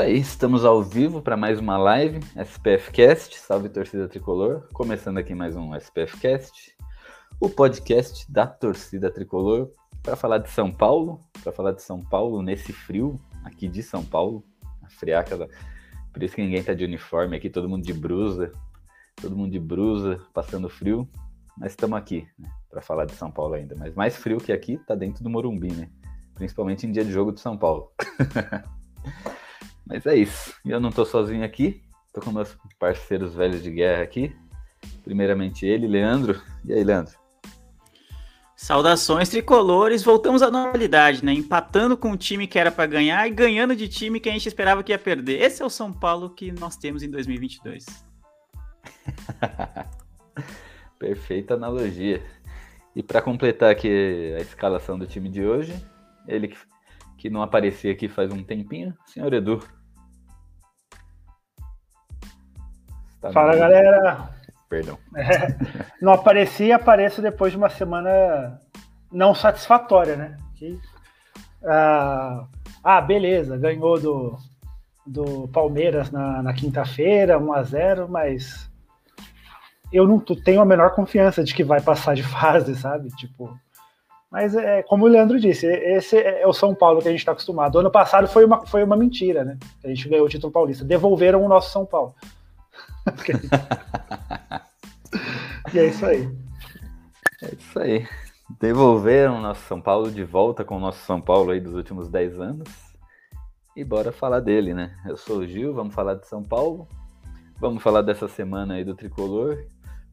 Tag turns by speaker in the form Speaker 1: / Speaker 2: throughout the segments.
Speaker 1: Isso aí, estamos ao vivo para mais uma live SPF Cast, salve torcida tricolor. Começando aqui mais um SPF Cast, o podcast da torcida tricolor para falar de São Paulo, para falar de São Paulo nesse frio aqui de São Paulo, a friaca, da... por isso que ninguém tá de uniforme aqui, todo mundo de brusa, todo mundo de brusa, passando frio, mas estamos aqui né, para falar de São Paulo ainda. Mas mais frio que aqui tá dentro do Morumbi, né? Principalmente em dia de jogo de São Paulo. Mas é isso. Eu não tô sozinho aqui. Tô com meus parceiros velhos de guerra aqui. Primeiramente ele, Leandro. E aí, Leandro?
Speaker 2: Saudações tricolores. Voltamos à normalidade, né? Empatando com o time que era para ganhar e ganhando de time que a gente esperava que ia perder. Esse é o São Paulo que nós temos em 2022.
Speaker 1: Perfeita analogia. E para completar aqui a escalação do time de hoje, ele que, que não aparecia aqui faz um tempinho, senhor Edu.
Speaker 3: Tá Fala, galera.
Speaker 1: Perdão.
Speaker 3: É, não aparecia, apareço depois de uma semana não satisfatória, né? Que, ah, ah, beleza, ganhou do, do Palmeiras na, na quinta-feira, 1 a 0 mas eu não tenho a menor confiança de que vai passar de fase, sabe? Tipo, mas é como o Leandro disse, esse é o São Paulo que a gente está acostumado. Ano passado foi uma, foi uma mentira, né? A gente ganhou o título paulista. Devolveram o nosso São Paulo. e é isso aí.
Speaker 1: É isso aí. Devolveram o nosso São Paulo de volta com o nosso São Paulo aí dos últimos 10 anos. E bora falar dele, né? Eu sou o Gil, vamos falar de São Paulo. Vamos falar dessa semana aí do tricolor.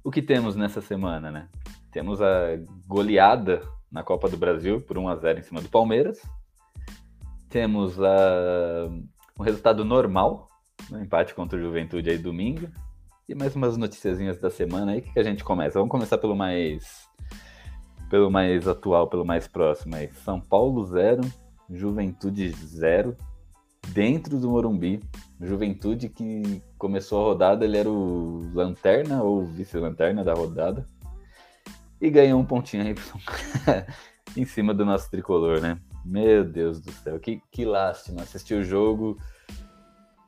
Speaker 1: O que temos nessa semana, né? Temos a goleada na Copa do Brasil por 1 a 0 em cima do Palmeiras. Temos a... um resultado normal no empate contra o Juventude aí domingo. E mais umas noticiazinhas da semana aí. que, a gente começa? Vamos começar pelo mais pelo mais atual, pelo mais próximo aí. São Paulo 0, Juventude 0, dentro do Morumbi. Juventude que começou a rodada, ele era o lanterna ou vice-lanterna da rodada. E ganhou um pontinho aí em cima do nosso tricolor, né? Meu Deus do céu, que, que lástima. Assistir o jogo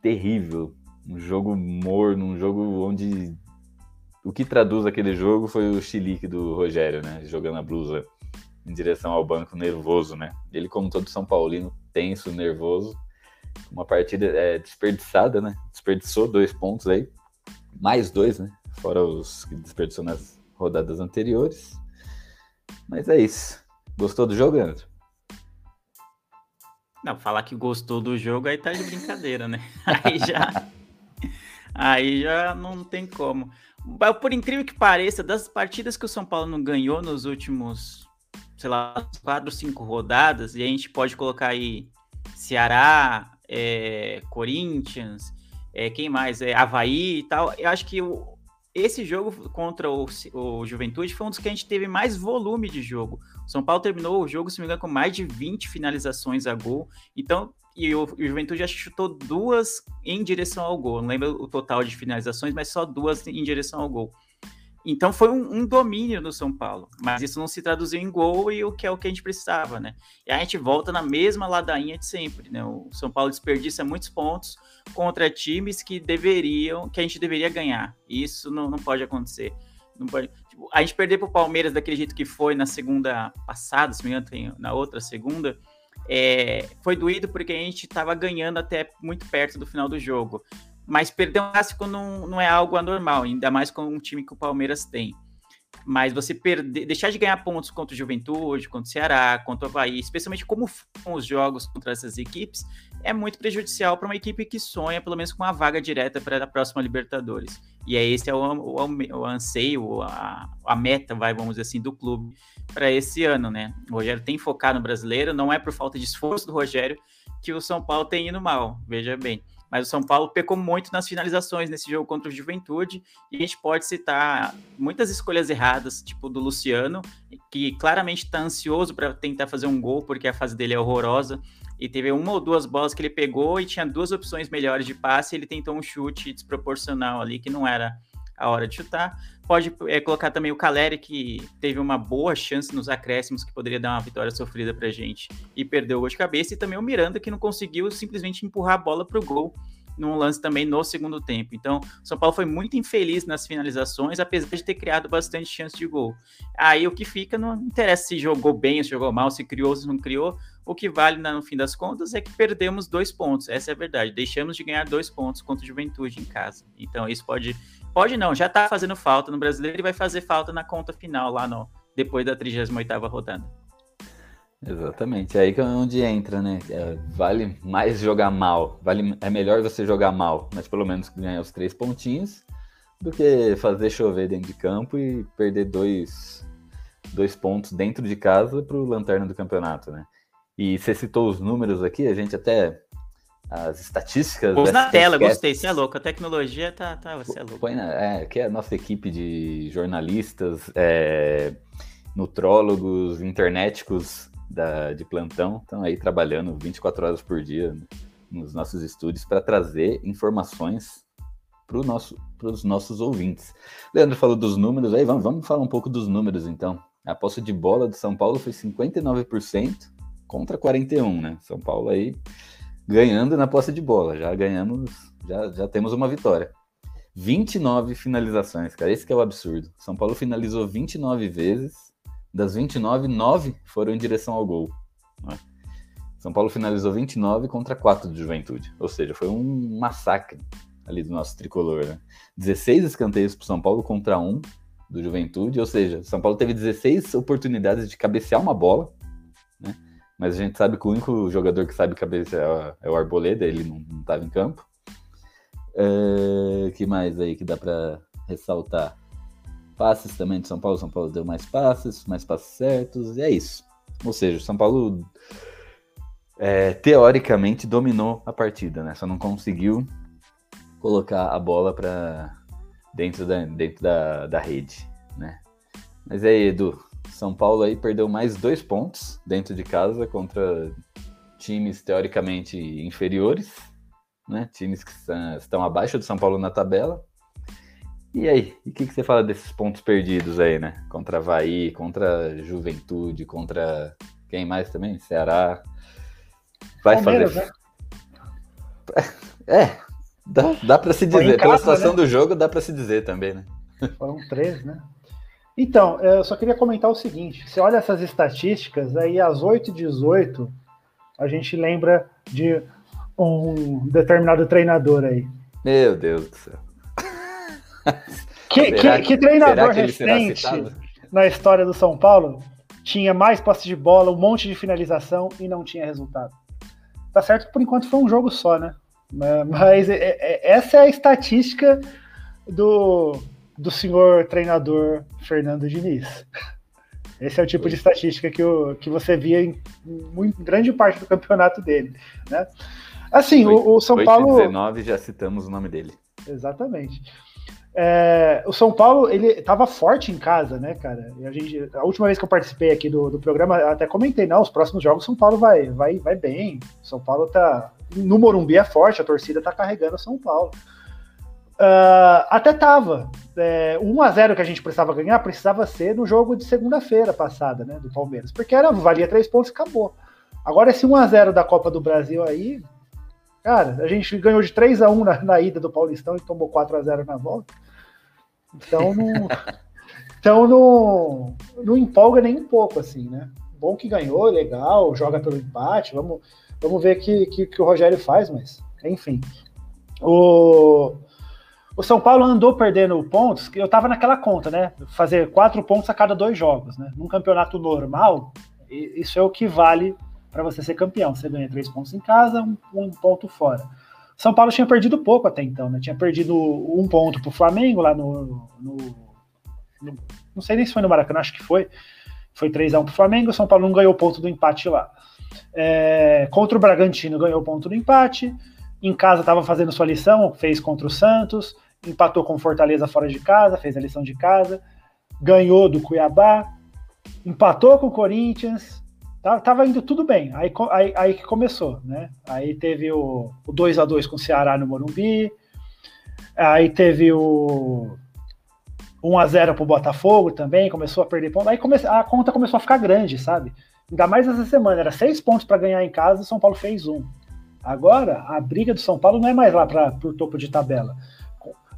Speaker 1: terrível. Um jogo morno, um jogo onde o que traduz aquele jogo foi o chilique do Rogério, né? Jogando a blusa em direção ao banco nervoso, né? Ele, como todo São Paulino, tenso, nervoso. Uma partida é, desperdiçada, né? Desperdiçou dois pontos aí. Mais dois, né? Fora os que desperdiçou nas rodadas anteriores. Mas é isso. Gostou do jogo, Leandro?
Speaker 2: Não, falar que gostou do jogo aí tá de brincadeira, né? Aí já. aí já não tem como. Por incrível que pareça, das partidas que o São Paulo não ganhou nos últimos, sei lá, quatro, cinco rodadas, e a gente pode colocar aí Ceará, é, Corinthians, é, quem mais? É, Havaí e tal. Eu acho que o, esse jogo contra o, o, Juventude foi um dos que a gente teve mais volume de jogo. São Paulo terminou o jogo, se me engano, com mais de 20 finalizações a gol. Então, e o, o Juventude já chutou duas em direção ao gol. Não lembro o total de finalizações, mas só duas em direção ao gol. Então foi um, um, domínio no São Paulo, mas isso não se traduziu em gol e o que é o que a gente precisava, né? E a gente volta na mesma ladainha de sempre, né? O São Paulo desperdiça muitos pontos contra times que deveriam, que a gente deveria ganhar. Isso não, não pode acontecer. Não pode, a gente perder para o Palmeiras daquele jeito que foi na segunda passada, se me engano, na outra segunda, é, foi doído porque a gente estava ganhando até muito perto do final do jogo. Mas perder um clássico não, não é algo anormal, ainda mais com um time que o Palmeiras tem. Mas você perder, deixar de ganhar pontos contra o Juventude, contra o Ceará, contra o Havaí, especialmente como foram os jogos contra essas equipes, é muito prejudicial para uma equipe que sonha, pelo menos, com uma vaga direta para a próxima Libertadores. E é esse é o, o, o anseio, a, a meta, vai, vamos dizer assim, do clube para esse ano, né? O Rogério tem focado no brasileiro, não é por falta de esforço do Rogério que o São Paulo tem indo mal, veja bem. Mas o São Paulo pecou muito nas finalizações nesse jogo contra o Juventude, e a gente pode citar muitas escolhas erradas, tipo do Luciano, que claramente está ansioso para tentar fazer um gol, porque a fase dele é horrorosa, e teve uma ou duas bolas que ele pegou e tinha duas opções melhores de passe, ele tentou um chute desproporcional ali, que não era a hora de chutar. Pode é, colocar também o Caleri, que teve uma boa chance nos acréscimos, que poderia dar uma vitória sofrida pra gente e perdeu o gol de cabeça. E também o Miranda, que não conseguiu simplesmente empurrar a bola pro gol num lance também no segundo tempo. Então, São Paulo foi muito infeliz nas finalizações, apesar de ter criado bastante chance de gol. Aí o que fica não interessa se jogou bem, se jogou mal, se criou, se não criou. O que vale no fim das contas é que perdemos dois pontos. Essa é a verdade. Deixamos de ganhar dois pontos contra o Juventude em casa. Então, isso pode Pode não, já tá fazendo falta no brasileiro e vai fazer falta na conta final lá no depois da 38ª rodada.
Speaker 1: Exatamente, é aí que é onde entra, né? É, vale mais jogar mal, vale, é melhor você jogar mal, mas pelo menos ganhar os três pontinhos, do que fazer chover dentro de campo e perder dois, dois pontos dentro de casa para o lanterna do campeonato, né? E você citou os números aqui, a gente até as estatísticas.
Speaker 2: Pôs na tela, gostei. Você é louco. A tecnologia tá. tá você é louco.
Speaker 1: Põe na, é, que é a nossa equipe de jornalistas, é, nutrólogos, internéticos da, de plantão estão aí trabalhando 24 horas por dia nos nossos estúdios para trazer informações para nosso, os nossos ouvintes. Leandro falou dos números, aí vamos, vamos falar um pouco dos números então. A posse de bola do São Paulo foi 59% contra 41%, né? São Paulo aí ganhando na posse de bola. Já ganhamos, já, já temos uma vitória. 29 finalizações, cara. Esse é o absurdo. São Paulo finalizou 29 vezes. Das 29, 9 foram em direção ao gol. Né? São Paulo finalizou 29 contra 4 de Juventude. Ou seja, foi um massacre ali do nosso tricolor. Né? 16 escanteios para São Paulo contra 1 do Juventude. Ou seja, São Paulo teve 16 oportunidades de cabecear uma bola. Mas a gente sabe que o único jogador que sabe cabeça é o Arboleda, ele não estava em campo. Uh, que mais aí que dá para ressaltar? Passes também de São Paulo. São Paulo deu mais passes, mais passes certos, e é isso. Ou seja, o São Paulo é, teoricamente dominou a partida, né? Só não conseguiu colocar a bola para dentro da, dentro da, da rede, né? Mas aí, Edu, são Paulo aí perdeu mais dois pontos dentro de casa contra times teoricamente inferiores, né? Times que estão abaixo do São Paulo na tabela. E aí, o que, que, você fala desses pontos perdidos aí, né? Contra Havaí, contra Juventude, contra quem mais também? Ceará. Vai Palmeiras, fazer. Né? É, dá, dá para se dizer. Pela situação né? do jogo, dá para se dizer também, né?
Speaker 3: Foram três, né? Então, eu só queria comentar o seguinte: você olha essas estatísticas, aí às 8h18, a gente lembra de um determinado treinador aí.
Speaker 1: Meu Deus do céu.
Speaker 3: Que, que, que, treinador que recente na história do São Paulo tinha mais posse de bola, um monte de finalização e não tinha resultado? Tá certo que por enquanto foi um jogo só, né? Mas é, é, essa é a estatística do, do senhor treinador Fernando Diniz. Esse é o tipo de estatística que, o, que você via em, muito, grande parte do campeonato dele. Né? Assim, 8, o, o, São 8 Paulo.
Speaker 1: 19 já citamos o nome dele.
Speaker 3: Exatamente. É, o São Paulo, ele estava forte em casa, né, cara? A, gente, a última vez que eu participei aqui do, do programa, até comentei, não, os próximos jogos São Paulo vai, vai, vai bem. São Paulo tá. No Morumbi é forte, a torcida tá carregando São Paulo. Uh, até tava. É, 1 a 0 que a gente precisava ganhar, precisava ser no jogo de segunda-feira passada, né? Do Palmeiras. Porque era, valia três pontos e acabou. Agora, esse 1 a 0 da Copa do Brasil aí, cara, a gente ganhou de 3 a 1 na, na ida do Paulistão e tomou 4 a 0 na volta. Então não. então não, não empolga nem um pouco, assim, né? Bom que ganhou, legal, joga pelo empate, vamos, vamos ver o que, que, que o Rogério faz, mas enfim. O, o São Paulo andou perdendo pontos, que eu tava naquela conta, né? Fazer quatro pontos a cada dois jogos, né? Num campeonato normal, isso é o que vale para você ser campeão. Você ganha três pontos em casa, um, um, ponto fora. São Paulo tinha perdido pouco até então, né? Tinha perdido um ponto pro Flamengo lá no, no, no não sei nem se foi no Maracanã, acho que foi. Foi 3x1 pro Flamengo, o São Paulo não ganhou ponto do empate lá. É, contra o Bragantino ganhou ponto do empate. Em casa estava fazendo sua lição, fez contra o Santos empatou com Fortaleza fora de casa, fez a lição de casa, ganhou do Cuiabá, empatou com o Corinthians, tava indo tudo bem. Aí, aí, aí que começou, né? Aí teve o, o 2 a 2 com o Ceará no Morumbi, aí teve o 1 a 0 pro Botafogo também, começou a perder pontos. Aí a conta começou a ficar grande, sabe? Ainda mais essa semana, era seis pontos para ganhar em casa, o São Paulo fez um. Agora, a briga do São Paulo não é mais lá para o topo de tabela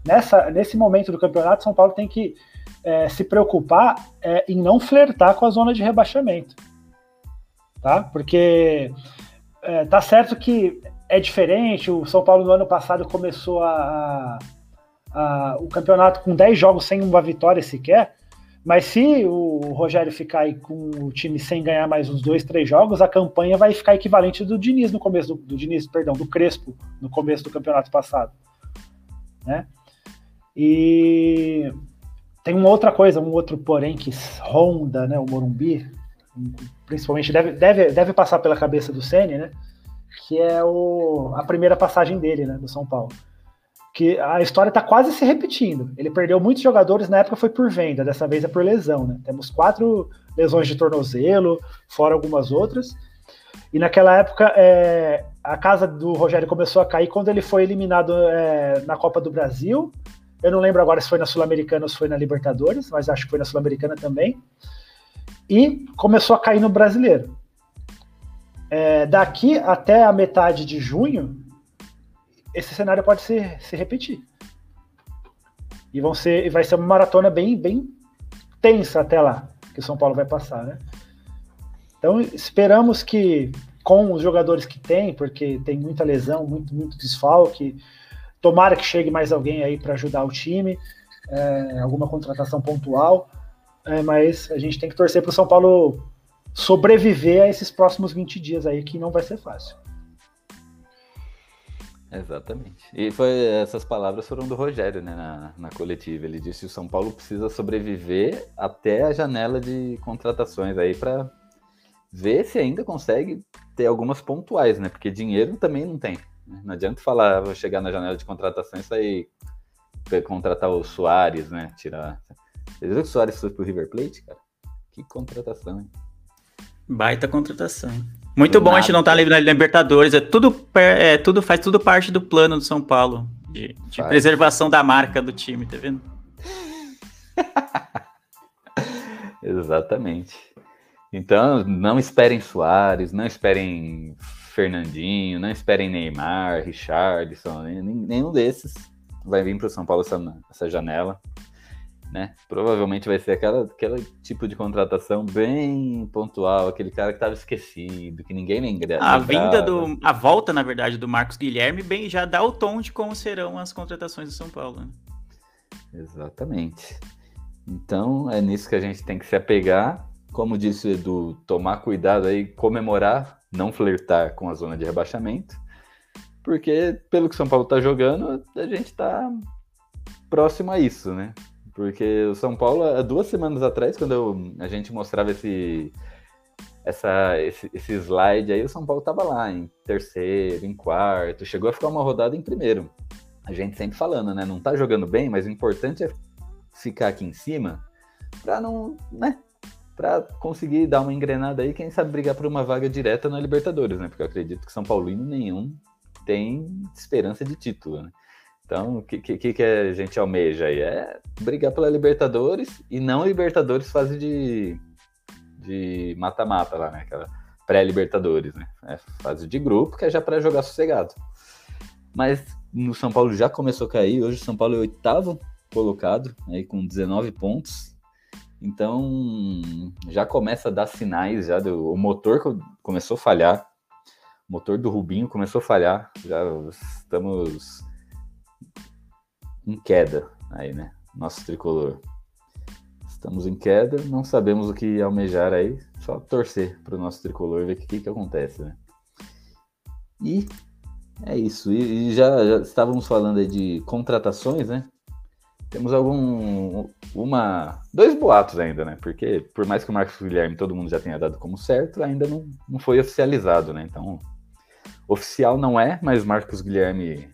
Speaker 3: nessa, nesse momento do campeonato, São Paulo tem que é, se preocupar é, em não flertar com a zona de rebaixamento. Tá? Porque é, tá certo que é diferente. O São Paulo no ano passado começou a, a, o campeonato com 10 jogos sem uma vitória sequer. Mas se o Rogério ficar aí com o time sem ganhar mais uns dois, três jogos, a campanha vai ficar equivalente do Diniz no começo do, do Diniz, perdão, do Crespo no começo do campeonato passado, né? E tem uma outra coisa, um outro porém que ronda né, o Morumbi, principalmente deve, deve, deve passar pela cabeça do Ceni, né? Que é o, a primeira passagem dele, né, do São Paulo. Que a história está quase se repetindo. Ele perdeu muitos jogadores, na época foi por venda, dessa vez é por lesão, né? Temos quatro lesões de tornozelo, fora algumas outras. E naquela época, é, a casa do Rogério começou a cair quando ele foi eliminado é, na Copa do Brasil eu não lembro agora se foi na Sul-Americana ou se foi na Libertadores, mas acho que foi na Sul-Americana também. E começou a cair no brasileiro. É, daqui até a metade de junho, esse cenário pode se, se repetir. E vão ser, vai ser uma maratona bem, bem tensa até lá, que o São Paulo vai passar, né? Então esperamos que com os jogadores que tem, porque tem muita lesão, muito, muito desfalque, Tomara que chegue mais alguém aí para ajudar o time, é, alguma contratação pontual, é, mas a gente tem que torcer para o São Paulo sobreviver a esses próximos 20 dias aí, que não vai ser fácil.
Speaker 1: Exatamente. E foi essas palavras foram do Rogério, né, na, na coletiva. Ele disse que o São Paulo precisa sobreviver até a janela de contratações aí para ver se ainda consegue ter algumas pontuais, né? Porque dinheiro também não tem. Não adianta falar, vou chegar na janela de contratação e sair contratar o Soares, né? Tirar. Você viu que o Soares foi pro River Plate, cara? Que contratação, hein?
Speaker 2: Baita contratação. Muito do bom nada. a gente não estar tá na Libertadores. É tudo, é, tudo faz tudo parte do plano do São Paulo de, de preservação da marca do time, tá vendo?
Speaker 1: Exatamente. Então, não esperem Soares, não esperem Fernandinho, não esperem Neymar, Richardson, nenhum desses vai vir para o São Paulo essa, essa janela. Né? Provavelmente vai ser aquela, aquela tipo de contratação bem pontual, aquele cara que estava esquecido, que ninguém lembra.
Speaker 2: A vinda do. A volta, na verdade, do Marcos Guilherme bem já dá o tom de como serão as contratações do São Paulo. Né?
Speaker 1: Exatamente. Então é nisso que a gente tem que se apegar. Como disse o Edu, tomar cuidado aí, comemorar não flertar com a zona de rebaixamento, porque pelo que o São Paulo está jogando, a gente está próximo a isso, né? Porque o São Paulo, há duas semanas atrás, quando eu, a gente mostrava esse, essa, esse, esse slide aí, o São Paulo estava lá em terceiro, em quarto, chegou a ficar uma rodada em primeiro. A gente sempre falando, né? Não tá jogando bem, mas o importante é ficar aqui em cima para não, né? Para conseguir dar uma engrenada aí, quem sabe brigar por uma vaga direta na Libertadores, né? Porque eu acredito que São Paulino nenhum tem esperança de título, né? Então, o que, que, que a gente almeja aí? É brigar pela Libertadores e não Libertadores fase de de mata-mata lá, né? Aquela pré-Libertadores, né? É fase de grupo, que é já para jogar sossegado. Mas no São Paulo já começou a cair, hoje o São Paulo é oitavo colocado, aí com 19 pontos, então já começa a dar sinais já do o motor começou a falhar. O motor do Rubinho começou a falhar. Já estamos em queda aí, né? Nosso tricolor. Estamos em queda, não sabemos o que almejar aí, só torcer para o nosso tricolor ver o que, que acontece, né? E é isso. E, já, já, estávamos falando de contratações, né? Temos algum. uma. dois boatos ainda, né? Porque por mais que o Marcos Guilherme todo mundo já tenha dado como certo, ainda não, não foi oficializado, né? Então, oficial não é, mas Marcos Guilherme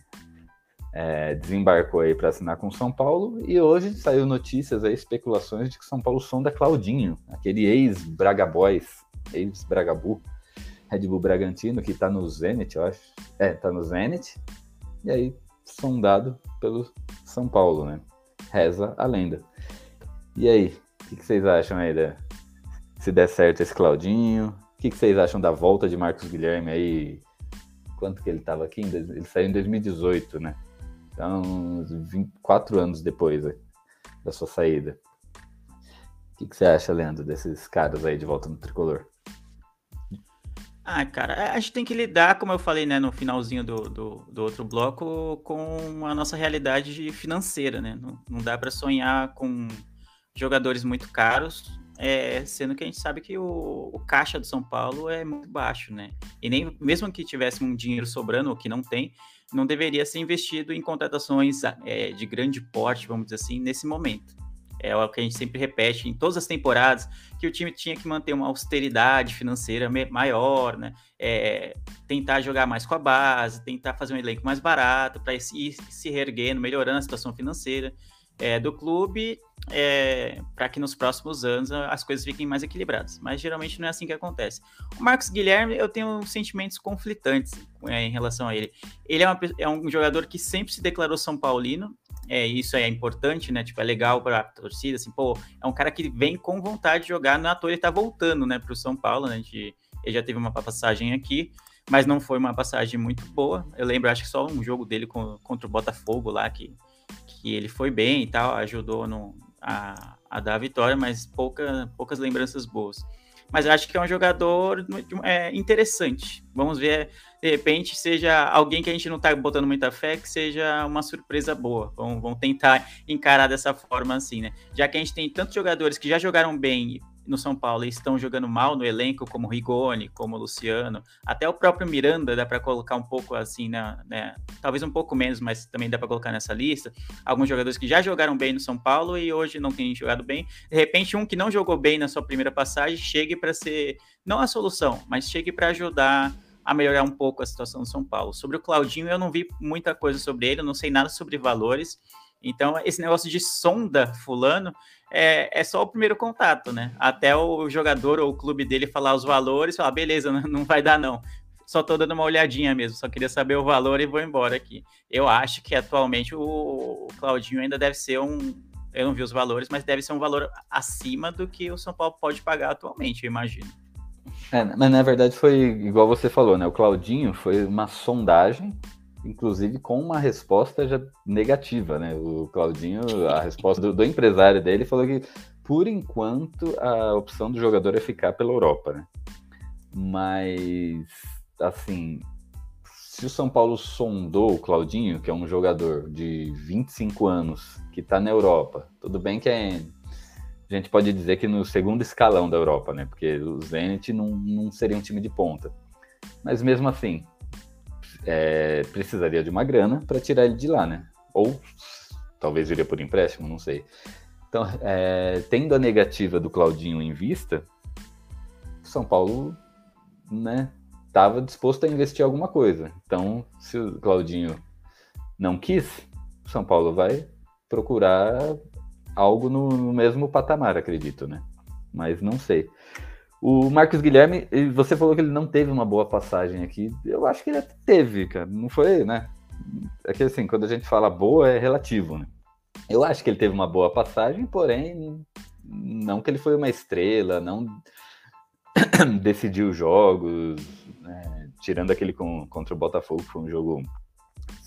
Speaker 1: é, desembarcou aí para assinar com São Paulo e hoje saiu notícias aí, especulações de que São Paulo sonda Claudinho, aquele ex-Braga Boys, ex-Bragabu, Red Bull Bragantino, que tá no Zenit, eu acho. É, tá no Zenit. E aí, sondado pelo São Paulo, né? Reza a lenda. E aí, o que, que, vocês acham aí da, se der certo esse Claudinho? O que, que, vocês acham da volta de Marcos Guilherme aí? Quanto que ele tava aqui? Ele saiu em 2018, né? Então, 24 anos depois da sua saída. O que, que você acha, Leandro, desses caras aí de volta no tricolor?
Speaker 2: Ah, cara, a gente tem que lidar, como eu falei, né, no finalzinho do, do, do outro bloco, com a nossa realidade financeira, né? Não, não dá para sonhar com jogadores muito caros, é, sendo que a gente sabe que o, o, caixa do São Paulo é muito baixo, né? E nem mesmo que tivesse um dinheiro sobrando, o que não tem, não deveria ser investido em contratações é, de grande porte, vamos dizer assim, nesse momento. É o que a gente sempre repete em todas as temporadas, que o time tinha que manter uma austeridade financeira maior, né? É, tentar jogar mais com a base, tentar fazer um elenco mais barato para ir se reerguendo, melhorando a situação financeira é, do clube, é, para que nos próximos anos as coisas fiquem mais equilibradas. Mas geralmente não é assim que acontece. O Marcos Guilherme, eu tenho sentimentos conflitantes é, em relação a ele. Ele é, uma, é um jogador que sempre se declarou São Paulino, é, isso é importante, né? Tipo, é legal para a torcida, assim, pô, é um cara que vem com vontade de jogar, não é toa ele tá voltando, né, para o São Paulo, né? De, ele já teve uma passagem aqui, mas não foi uma passagem muito boa. Eu lembro, acho que só um jogo dele com, contra o Botafogo lá, que, que ele foi bem e tal, ajudou no, a, a dar a vitória, mas pouca, poucas lembranças boas mas eu acho que é um jogador é, interessante. Vamos ver, de repente, seja alguém que a gente não está botando muita fé, que seja uma surpresa boa. Vamos, vamos tentar encarar dessa forma assim, né? Já que a gente tem tantos jogadores que já jogaram bem no São Paulo e estão jogando mal no elenco, como Rigoni, como Luciano, até o próprio Miranda dá para colocar um pouco assim, né, né, talvez um pouco menos, mas também dá para colocar nessa lista. Alguns jogadores que já jogaram bem no São Paulo e hoje não têm jogado bem. De repente, um que não jogou bem na sua primeira passagem chegue para ser não a solução, mas chegue para ajudar a melhorar um pouco a situação do São Paulo. Sobre o Claudinho, eu não vi muita coisa sobre ele, eu não sei nada sobre valores. Então, esse negócio de sonda fulano é, é só o primeiro contato, né? Até o jogador ou o clube dele falar os valores, falar, beleza, não vai dar não. Só tô dando uma olhadinha mesmo, só queria saber o valor e vou embora aqui. Eu acho que atualmente o, Claudinho ainda deve ser um. Eu não vi os valores, mas deve ser um valor acima do que o São Paulo pode pagar atualmente, eu imagino.
Speaker 1: É, mas na verdade foi igual você falou, né? O Claudinho foi uma sondagem inclusive com uma resposta já negativa, né? O Claudinho, a resposta do, do, empresário dele falou que, por enquanto, a opção do jogador é ficar pela Europa, né? Mas, assim, se o São Paulo sondou o Claudinho, que é um jogador de 25 anos, que está na Europa, tudo bem que é, a gente pode dizer que no segundo escalão da Europa, né? Porque o Zenit não, não seria um time de ponta. Mas mesmo assim, é, precisaria de uma grana para tirar ele de lá, né? Ou talvez iria por empréstimo, não sei. Então, é, tendo a negativa do Claudinho em vista, São Paulo, né, estava disposto a investir alguma coisa. Então, se o Claudinho não quis, São Paulo vai procurar algo no, no mesmo patamar, acredito, né? Mas não sei. O Marcos Guilherme, você falou que ele não teve uma boa passagem aqui. Eu acho que ele até teve, cara. Não foi, né? É que assim, quando a gente fala boa, é relativo, né? Eu acho que ele teve uma boa passagem, porém, não que ele foi uma estrela, não decidiu jogos, né? tirando aquele com, contra o Botafogo, que foi um jogo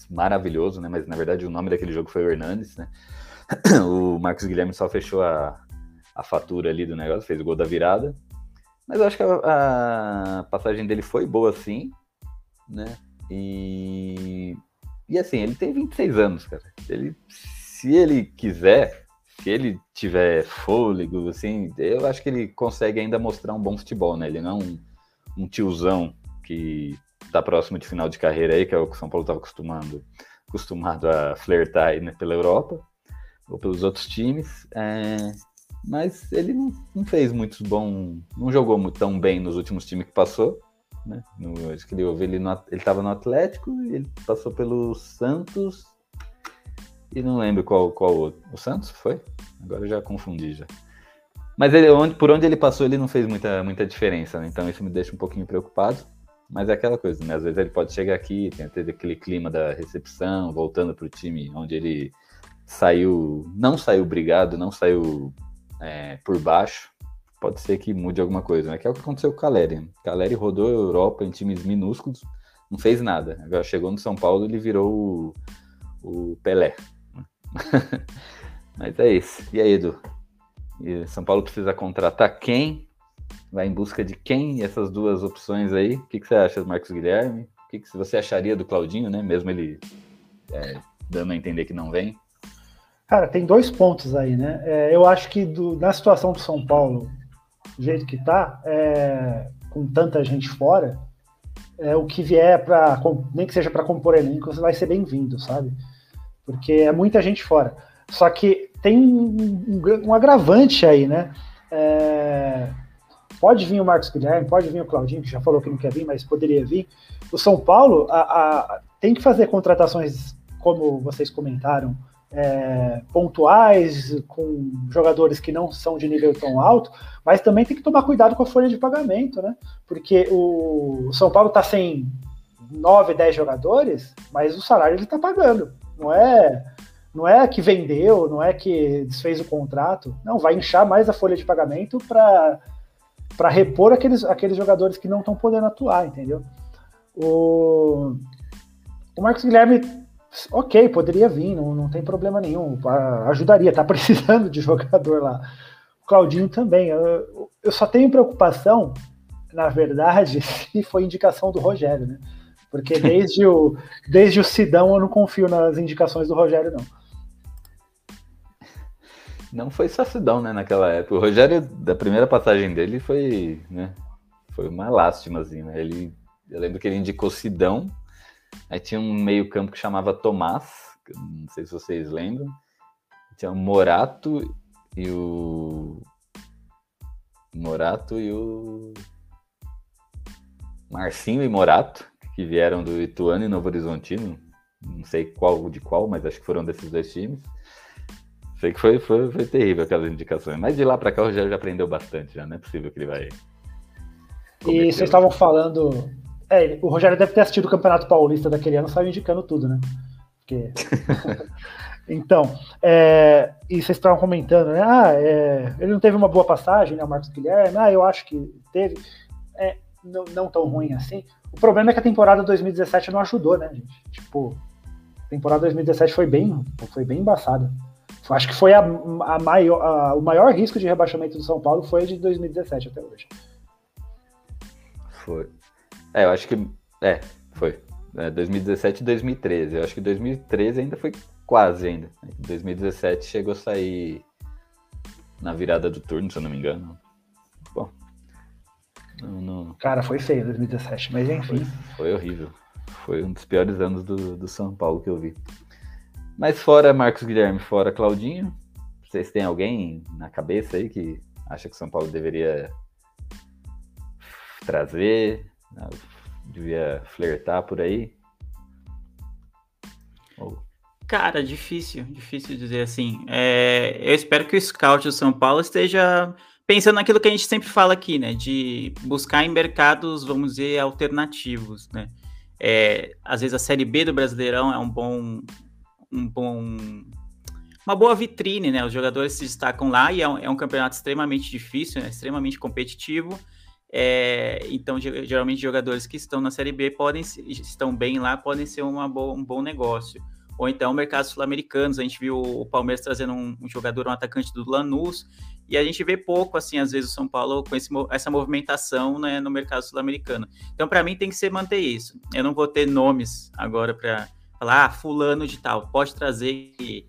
Speaker 1: maravilhoso, né? Mas na verdade o nome daquele jogo foi o Hernandes, né? O Marcos Guilherme só fechou a, a fatura ali do negócio, fez o gol da virada. Mas eu acho que a, a passagem dele foi boa sim, né? E E assim, ele tem 26 anos, cara. Ele, se ele quiser, se ele tiver fôlego, assim, eu acho que ele consegue ainda mostrar um bom futebol, né? Ele não é um, um tiozão que tá próximo de final de carreira aí, que é o que o São Paulo estava acostumado, acostumado a flertar aí, né, pela Europa ou pelos outros times. É, mas ele não, não, fez muito bom, não jogou tão bem nos últimos times que passou. Né? No, acho que ele ele estava no Atlético, ele passou pelo Santos e não lembro qual, qual outro. O Santos foi? Agora já confundi já. Mas ele, onde, por onde ele passou, ele não fez muita, muita diferença, né? então isso me deixa um pouquinho preocupado. Mas é aquela coisa, né? Às vezes ele pode chegar aqui, tem ter aquele clima da recepção, voltando para o time onde ele saiu, não saiu brigado, não saiu é, por baixo. Pode ser que mude alguma coisa, né? Que é o que aconteceu com o Caleri. Caleri rodou a Europa em times minúsculos, não fez nada. Agora chegou no São Paulo, ele virou o, o Pelé. Mas é isso. E aí, Edu? E São Paulo precisa contratar quem? Vai em busca de quem? Essas duas opções aí. O que, que você acha Marcos Guilherme? O que, que você acharia do Claudinho, né? Mesmo ele é, dando a entender que não vem.
Speaker 3: Cara, tem dois pontos aí, né? É, eu acho que do, na situação do São Paulo, do jeito que tá, é, com tanta gente fora, é, o que vier para nem que seja para compor elenco, vai ser bem-vindo, sabe? Porque é muita gente fora. Só que tem um, um, agravante aí, né? É, pode vir o Marcos Guilherme, pode vir o Claudinho, que já falou que não quer vir, mas poderia vir. O São Paulo a, a, tem que fazer contratações, como vocês comentaram, é, pontuais, com jogadores que não são de nível tão alto, mas também tem que tomar cuidado com a folha de pagamento, né? Porque o São Paulo está sem 9, 10 jogadores, mas o salário ele está pagando. Não é, não é que vendeu, não é que desfez o contrato. Não, vai inchar mais a folha de pagamento para repor aqueles, aqueles jogadores que não estão podendo atuar, entendeu? O, o Marcos Guilherme ok, poderia vir, não, não tem problema nenhum, ajudaria, tá precisando de jogador lá. O Claudinho também. Eu, eu só tenho preocupação, na verdade, se foi indicação do Rogério, né? Porque desde o, desde o Sidão eu não confio nas indicações do Rogério, não.
Speaker 1: Não foi só Sidão, né, naquela época. O Rogério, da primeira passagem dele, foi, né, foi uma lástima, assim, né? Ele, eu lembro que ele indicou Sidão, Aí tinha um meio-campo que chamava Tomás, não sei se vocês lembram. Tinha o Morato e o. Morato e o. Marcinho e Morato, que vieram do Ituano e Novo Horizontino. Não sei qual de qual, mas acho que foram desses dois times. Sei que foi, foi, foi terrível aquelas indicações. Mas de lá para cá o Rogério já aprendeu bastante, já não é possível que ele vai.
Speaker 3: E vocês estavam falando é, o Rogério deve ter assistido o Campeonato Paulista daquele ano, saiu indicando tudo, né? Porque... então, é, e vocês estavam comentando, né? Ah, é, ele não teve uma boa passagem, né? O Marcos Guilherme, ah, eu acho que teve. É, não, não tão ruim assim. O problema é que a temporada 2017 não ajudou, né, gente? Tipo, a temporada 2017 foi bem, foi bem embaçada. Acho que foi a, a maior, a, o maior risco de rebaixamento do São Paulo foi de 2017 até hoje.
Speaker 1: Foi. É, eu acho que. É, foi. É, 2017 e 2013. Eu acho que 2013 ainda foi quase ainda. 2017 chegou a sair na virada do turno, se eu não me engano. Bom.
Speaker 3: Não, não... Cara, foi feio 2017, mas enfim.
Speaker 1: Foi, foi, horrível. Foi um dos piores anos do, do São Paulo que eu vi. Mas fora Marcos Guilherme, fora Claudinho, vocês têm alguém na cabeça aí que acha que São Paulo deveria trazer? Né? Devia flertar por aí.
Speaker 2: Cara, difícil, difícil dizer assim. É, eu espero que o scout do São Paulo esteja pensando naquilo que a gente sempre fala aqui, né? De buscar em mercados, vamos dizer, alternativos, né? É, às vezes a Série B do Brasileirão é um bom, um bom, uma boa vitrine, né? Os jogadores se destacam lá e é um, é um campeonato extremamente difícil, né? extremamente competitivo. É, então, geralmente, jogadores que estão na Série B podem estão bem lá, podem ser boa, um bom negócio. Ou então, mercados sul-americanos, a gente viu o Palmeiras trazendo um, um, jogador, um atacante do Lanús, e a gente vê pouco, assim, às vezes, o São Paulo com esse, essa movimentação né, no mercado sul-americano. Então, para mim, tem que ser manter isso. Eu não vou ter nomes agora para falar, ah, fulano de tal, pode trazer que,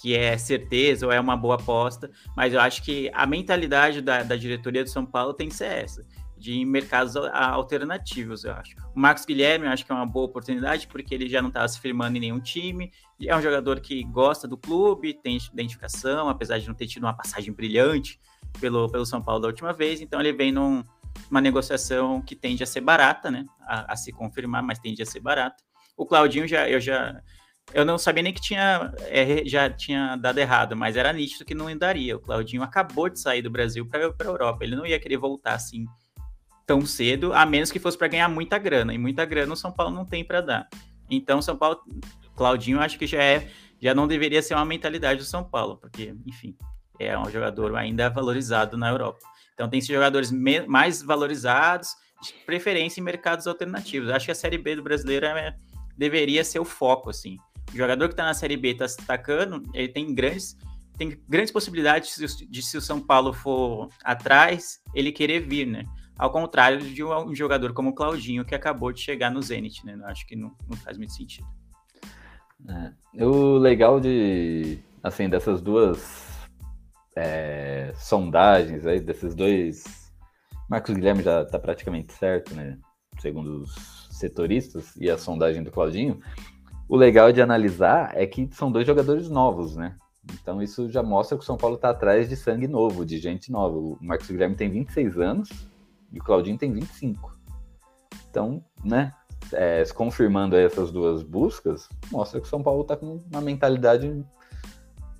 Speaker 2: que é certeza ou é uma boa aposta, mas eu acho que a mentalidade da, da diretoria do São Paulo tem que ser essa, de mercados alternativos, eu acho. O Marcos Guilherme, eu acho que é uma boa oportunidade, porque ele já não estava se firmando em nenhum time, é um jogador que gosta do clube, tem identificação, apesar de não ter tido uma passagem brilhante pelo, pelo São Paulo da última vez, então ele vem num, uma negociação que tende a ser barata, né? A, a, se confirmar, mas tende a ser barata. O Claudinho já eu já eu não sabia nem que tinha é, já tinha dado errado, mas era nítido que não daria. O Claudinho acabou de sair do Brasil para a Europa. Ele não ia querer voltar assim tão cedo, a menos que fosse para ganhar muita grana. E muita grana o São Paulo não tem para dar. Então, São Paulo, Claudinho, acho que já é já não deveria ser uma mentalidade do São Paulo, porque, enfim, é um jogador ainda valorizado na Europa. Então tem esses jogadores mais valorizados, de preferência em mercados alternativos. Acho que a Série B do brasileiro é, deveria ser o foco, assim. Jogador que está na Série B está se destacando, ele tem grandes, tem grandes possibilidades de, de, se o São Paulo for atrás, ele querer vir, né? Ao contrário de um jogador como o Claudinho, que acabou de chegar no Zenit, né? Eu acho que não, não faz muito sentido.
Speaker 1: É, o legal de, assim, dessas duas é, sondagens aí desses dois. Marcos Guilherme já está praticamente certo, né? Segundo os setoristas e a sondagem do Claudinho. O legal de analisar é que são dois jogadores novos, né? Então isso já mostra que o São Paulo está atrás de sangue novo, de gente nova. O Marcos Guilherme tem 26 anos e o Claudinho tem 25. Então, né? É, confirmando essas duas buscas, mostra que o São Paulo está com uma mentalidade um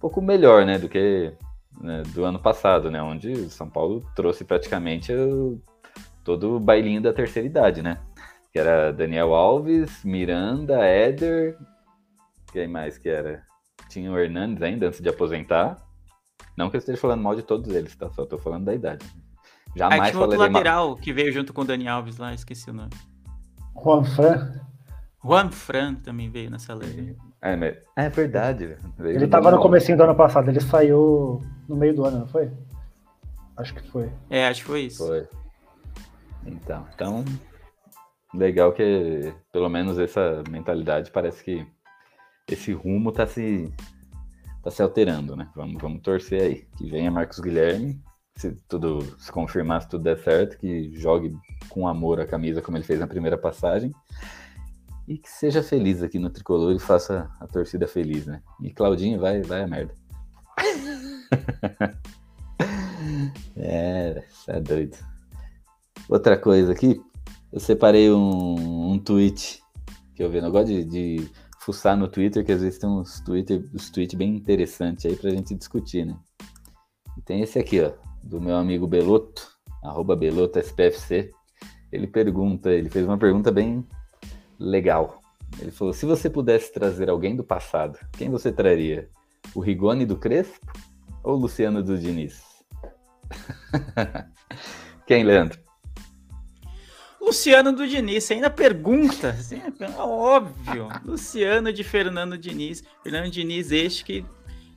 Speaker 1: pouco melhor, né? Do que né, do ano passado, né? Onde o São Paulo trouxe praticamente o, todo o bailinho da terceira idade, né? Que era Daniel Alves, Miranda, Éder. Quem mais que era? Tinha o Hernandes ainda antes de aposentar. Não que eu esteja falando mal de todos eles, tá? Só tô falando da idade.
Speaker 2: Jamais Aí tinha outro lateral mal... que veio junto com o Dani Alves lá, esqueci o nome.
Speaker 3: Juan Fran.
Speaker 2: Juan Fran também veio nessa lei.
Speaker 1: É, mas... é verdade.
Speaker 3: Ele estava no comecinho do ano passado, ele saiu no meio do ano, não foi? Acho que foi.
Speaker 2: É, acho que foi isso.
Speaker 1: Foi. Então, então legal que pelo menos essa mentalidade parece que esse rumo tá se tá se alterando, né? Vamos, vamos torcer aí que venha Marcos Guilherme, se tudo se confirmar, se tudo der certo, que jogue com amor a camisa como ele fez na primeira passagem e que seja feliz aqui no tricolor e faça a torcida feliz, né? E Claudinho vai, vai a merda. é, é doido. Outra coisa aqui, eu separei um, um tweet que eu vi, eu gosto de, de fuçar no Twitter, que às vezes tem uns uns tweets bem interessantes aí pra gente discutir, né? E tem esse aqui, ó, do meu amigo Beloto, arroba Beloto SPFC. Ele pergunta, ele fez uma pergunta bem legal. Ele falou: se você pudesse trazer alguém do passado, quem você traria? O Rigoni do Crespo ou o Luciano do Diniz? quem, Leandro?
Speaker 2: Luciano do Diniz, ainda pergunta, assim, é óbvio. Luciano de Fernando Diniz. Fernando Diniz, este que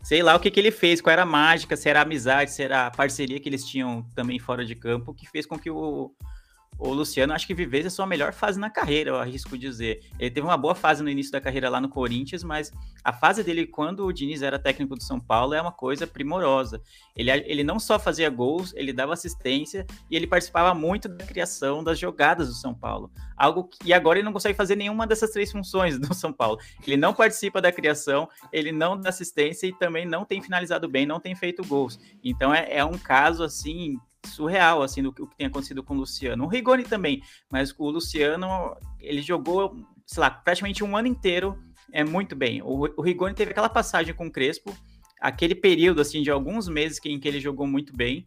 Speaker 2: sei lá o que, que ele fez, qual era a mágica, se era a amizade, se era a parceria que eles tinham também fora de campo, que fez com que o, o Luciano acho que vivesse a sua melhor fase na carreira, eu arrisco dizer. Ele teve uma boa fase no início da carreira lá no Corinthians, mas a fase dele quando o Diniz era técnico do São Paulo é uma coisa primorosa. Ele, ele não só fazia gols, ele dava assistência e ele participava muito da criação das jogadas do São Paulo. Algo que, e agora ele não consegue fazer nenhuma dessas três funções do São Paulo. Ele não participa da criação, ele não dá assistência e também não tem finalizado bem, não tem feito gols. Então é, é um caso assim surreal, assim, do que, tem acontecido com o Luciano. O Rigoni também, mas o Luciano, ele jogou, sei lá, praticamente um ano inteiro é muito bem. O, o Rigoni teve aquela passagem com o Crespo, aquele período, assim, de alguns meses em que ele jogou muito bem,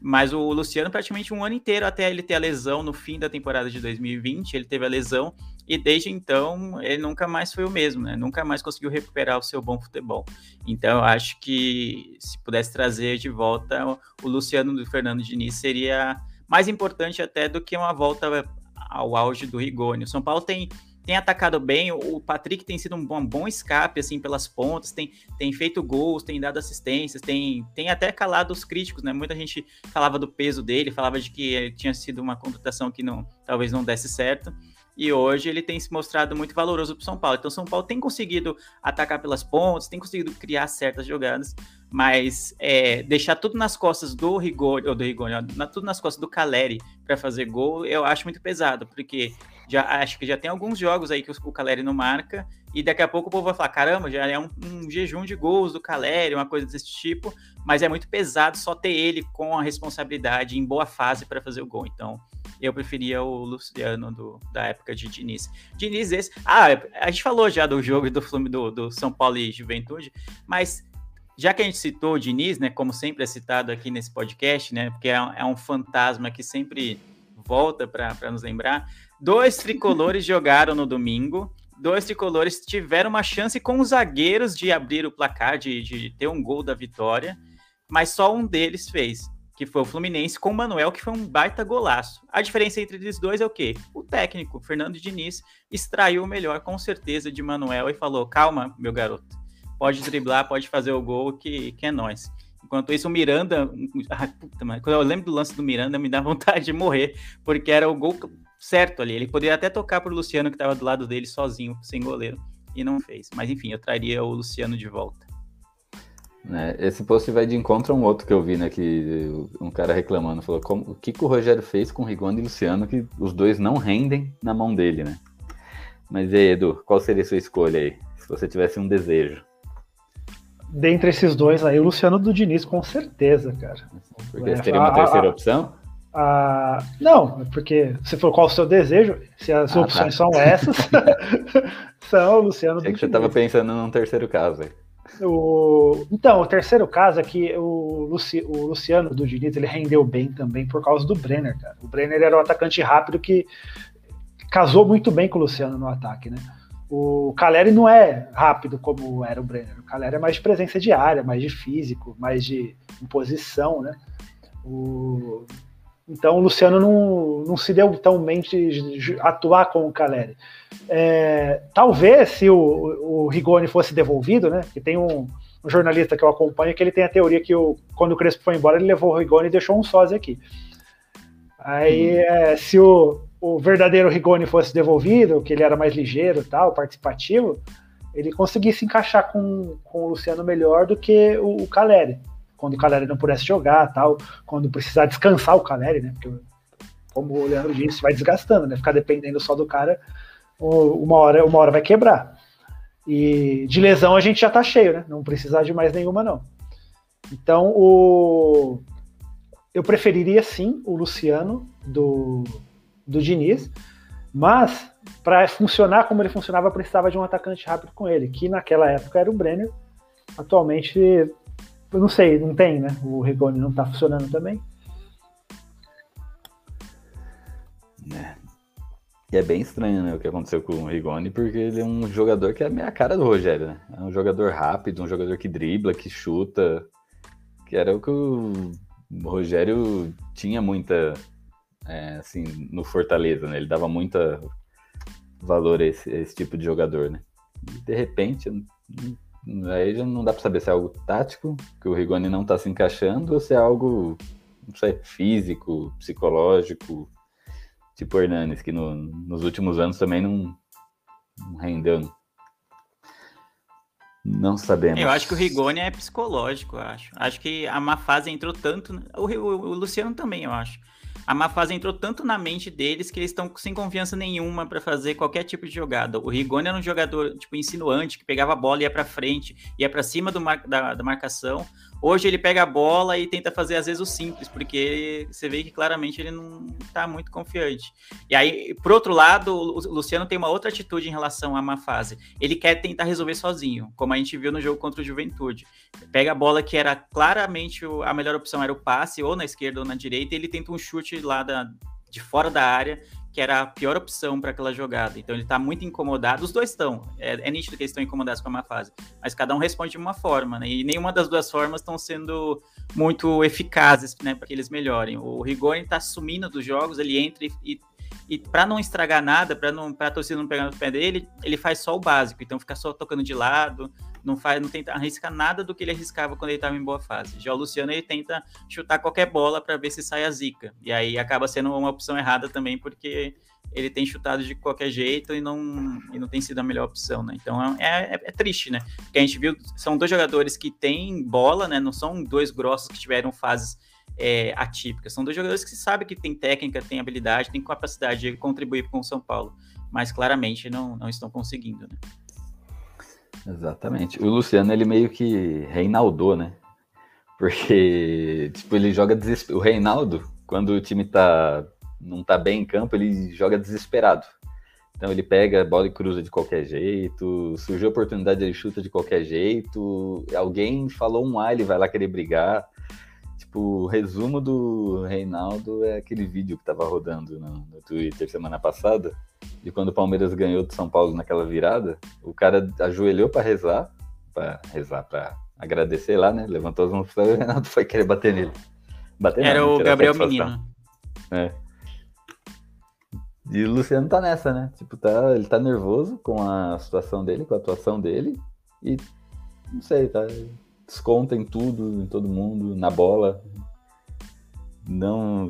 Speaker 2: mas o Luciano, praticamente um ano inteiro até ele ter a lesão no fim da temporada de 2020, ele teve a lesão e desde então ele nunca mais foi o mesmo, né? Nunca mais conseguiu recuperar o seu bom futebol. Então acho que se pudesse trazer de volta o Luciano do Fernando Diniz seria mais importante até do que uma volta ao auge do Rigoni. O São Paulo tem tem atacado bem, o Patrick tem sido um bom, bom, escape, assim, pelas pontas, tem, tem feito gols, tem dado assistências, tem, tem até calado os críticos, né? Muita gente falava do peso dele, falava de que ele tinha sido uma contratação que não, talvez não desse certo, e hoje ele tem se mostrado muito valoroso para São Paulo. Então, São Paulo tem conseguido atacar pelas pontas, tem conseguido criar certas jogadas, mas é, deixar tudo nas costas do Rigoni, ou do Rigoni, tudo nas costas do Caleri para fazer gol, eu acho muito pesado, porque já acho que já tem alguns jogos aí que o Caleri não marca, e daqui a pouco o povo vai falar: caramba, já é um, um jejum de gols do Caleri, uma coisa desse tipo, mas é muito pesado só ter ele com a responsabilidade em boa fase para fazer o gol. Então eu preferia o Luciano do, da época de Diniz. Diniz esse. Ah, a gente falou já do jogo do, do, do São Paulo e Juventude, mas já que a gente citou o Diniz, né, como sempre é citado aqui nesse podcast, né, porque é, é um fantasma que sempre volta para nos lembrar, dois tricolores jogaram no domingo, dois tricolores tiveram uma chance com os zagueiros de abrir o placar, de, de ter um gol da vitória, mas só um deles fez que foi o Fluminense, com o Manuel, que foi um baita golaço. A diferença entre eles dois é o quê? O técnico, Fernando Diniz, extraiu o melhor, com certeza, de Manuel e falou: calma, meu garoto, pode driblar, pode fazer o gol, que, que é nós. Enquanto isso, o Miranda. Ah, puta, mas quando eu lembro do lance do Miranda, me dá vontade de morrer, porque era o gol certo ali. Ele poderia até tocar para o Luciano, que estava do lado dele sozinho, sem goleiro, e não fez. Mas enfim, eu traria o Luciano de volta.
Speaker 1: Né? Esse post vai de encontro a um outro que eu vi, né? Que um cara reclamando, falou como, o que, que o Rogério fez com o Rigoni e o Luciano, que os dois não rendem na mão dele, né? Mas e aí, Edu, qual seria a sua escolha aí? Se você tivesse um desejo.
Speaker 3: Dentre esses dois aí, o Luciano do Diniz, com certeza, cara.
Speaker 1: Porque é, teria uma a, terceira a, opção?
Speaker 3: A, não, porque se for qual o seu desejo, se as ah, opções tá. são essas, são o Luciano
Speaker 1: é que você estava pensando num terceiro caso.
Speaker 3: O, então, o terceiro caso é que o, Luci, o Luciano do Diniz ele rendeu bem também por causa do Brenner, cara. O Brenner era um atacante rápido que casou muito bem com o Luciano no ataque, né? O Caleri não é rápido como era o Brenner. O Caleri é mais de presença de área, mais de físico, mais de imposição, né? O, então o Luciano não, não se deu tão bem de atuar com o Caleri. É, talvez se o, o, Rigoni fosse devolvido, né? Que tem um, um, jornalista que eu acompanho que ele tem a teoria que o, quando o Crespo foi embora, ele levou o Rigoni e deixou um sósia aqui. Aí, hum. é, se o, o verdadeiro Rigoni fosse devolvido, que ele era mais ligeiro, tal, participativo, ele conseguisse encaixar com, com o Luciano melhor do que o, o Caleri quando o Caleri não pudesse jogar, tal, quando precisar descansar o Caleri, né? Porque, como o Leandro disse, vai desgastando, né? Ficar dependendo só do cara, uma hora, uma hora vai quebrar. E de lesão a gente já tá cheio, né? Não precisar de mais nenhuma, não. Então, o... eu preferiria sim o Luciano do, do Diniz, mas para funcionar como ele funcionava, precisava de um atacante rápido com ele, que naquela época era o Brenner. Atualmente eu não sei, não tem, né? O Rigoni não tá funcionando também.
Speaker 1: É. E é bem estranho, né, o que aconteceu com o Rigoni, porque ele é um jogador que é a minha cara do Rogério, né? É um jogador rápido, um jogador que dribla, que chuta, que era o que o Rogério tinha muita, é, assim, no Fortaleza, né? Ele dava muita valor a esse, a esse tipo de jogador, né? E de repente, Aí não dá para saber se é algo tático, que o Rigoni não está se encaixando, ou se é algo, não sei, físico, psicológico, tipo o Hernanes, que no, nos últimos anos também não, não rendeu. Não sabemos.
Speaker 2: Eu acho que o Rigoni é psicológico, acho. Acho que a má fase entrou tanto. O, o, o Luciano também, eu acho a má fase entrou tanto na mente deles que eles estão sem confiança nenhuma para fazer qualquer tipo de jogada. O Rigoni era um jogador tipo insinuante que pegava a bola e ia para frente, ia para cima do mar, da, da, marcação. Hoje ele pega a bola e tenta fazer às vezes o simples, porque você vê que claramente ele não está muito confiante. E aí, por outro lado, o Luciano tem uma outra atitude em relação à má fase. Ele quer tentar resolver sozinho, como a gente viu no jogo contra o Juventude. Pega a bola que era claramente a melhor opção era o passe, ou na esquerda ou na direita, e ele tenta um chute lá da, de fora da área que era a pior opção para aquela jogada. Então ele está muito incomodado. Os dois estão. É, é, nítido que eles estão incomodados com a má fase. Mas cada um responde de uma forma, né? E nenhuma das duas formas estão sendo muito eficazes, né? Para que eles melhorem. O Rigoni está sumindo dos jogos, ele entra e, e E para não estragar nada, para não pra torcida não pegar no pé dele, ele faz só o básico. Então fica só tocando de lado, não faz, não tenta arriscar nada do que ele arriscava quando ele estava em boa fase. Já o Luciano ele tenta chutar qualquer bola para ver se sai a zica. E aí acaba sendo uma opção errada também, porque ele tem chutado de qualquer jeito e não, e não tem sido a melhor opção, né? Então é, é, é, triste, né? Porque a gente viu, são dois jogadores que têm bola, né? Não são dois grossos que tiveram fases é, atípicas. São dois jogadores que sabem que tem técnica, tem habilidade, tem capacidade de contribuir com o São Paulo, mas claramente não, não estão conseguindo, né?
Speaker 1: Exatamente. O Luciano, ele meio que reinaldou, né? Porque, tipo, ele joga desesperado. O Reinaldo, quando o time tá, não tá bem em campo, ele joga desesperado. Então ele pega a bola e cruza de qualquer jeito, surgiu a oportunidade, ele chuta de qualquer jeito, alguém falou um A, ele vai lá querer brigar. Tipo, o resumo do Reinaldo é aquele vídeo que tava rodando no, no Twitter semana passada, de quando o Palmeiras ganhou do São Paulo naquela virada. O cara ajoelhou para rezar, para rezar, para agradecer lá, né? Levantou as mãos e o Reinaldo foi querer bater nele.
Speaker 2: Bater Era não, o Gabriel Menino.
Speaker 1: É. E o Luciano tá nessa, né? Tipo, tá, ele tá nervoso com a situação dele, com a atuação dele. E não sei, tá desconta em tudo, em todo mundo, na bola. Não.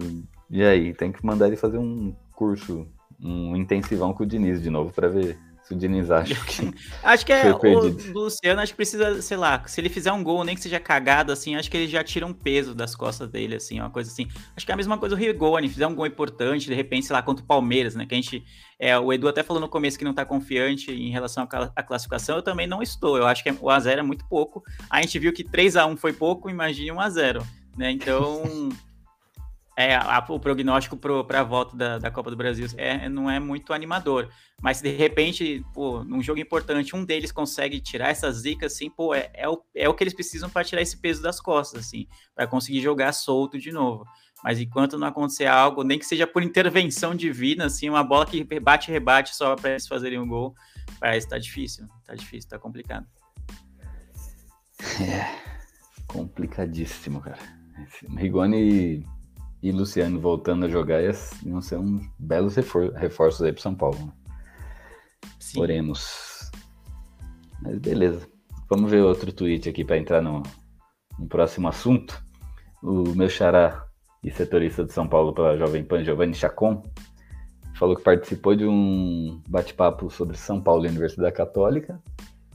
Speaker 1: E aí, tem que mandar ele fazer um curso, um intensivão com o Diniz de novo para ver se o Diniz acha que.
Speaker 2: acho que é. O Luciano, acho que precisa, sei lá, se ele fizer um gol, nem que seja cagado, assim, acho que ele já tira um peso das costas dele, assim, uma coisa assim. Acho que é a mesma coisa o Rigoni, fizer um gol importante, de repente, sei lá, contra o Palmeiras, né? Que a gente. É, o Edu até falou no começo que não tá confiante em relação à classificação, eu também não estou. Eu acho que o A0 é muito pouco. A gente viu que 3 a 1 foi pouco, imagine 1 a 0 né? Então. É, a, o prognóstico para a volta da, da, Copa do Brasil é, não é muito animador. Mas de repente, pô, num jogo importante, um deles consegue tirar essa zica, assim, pô, é, é, o, é o que eles precisam para tirar esse peso das costas, assim, para conseguir jogar solto de novo. Mas enquanto não acontecer algo, nem que seja por intervenção divina, assim, uma bola que bate rebate só para eles fazerem um gol, parece tá difícil. Tá difícil, tá complicado.
Speaker 1: É, complicadíssimo, cara. Rigoni e Luciano voltando a jogar iam ser uns belos refor reforços aí pro São Paulo. Né? Sim. Oremos. Mas beleza. Vamos ver outro tweet aqui para entrar no, no, próximo assunto. O meu xará e setorista de São Paulo pela Jovem Pan, Giovanni Chacon, falou que participou de um bate-papo sobre São Paulo e Universidade Católica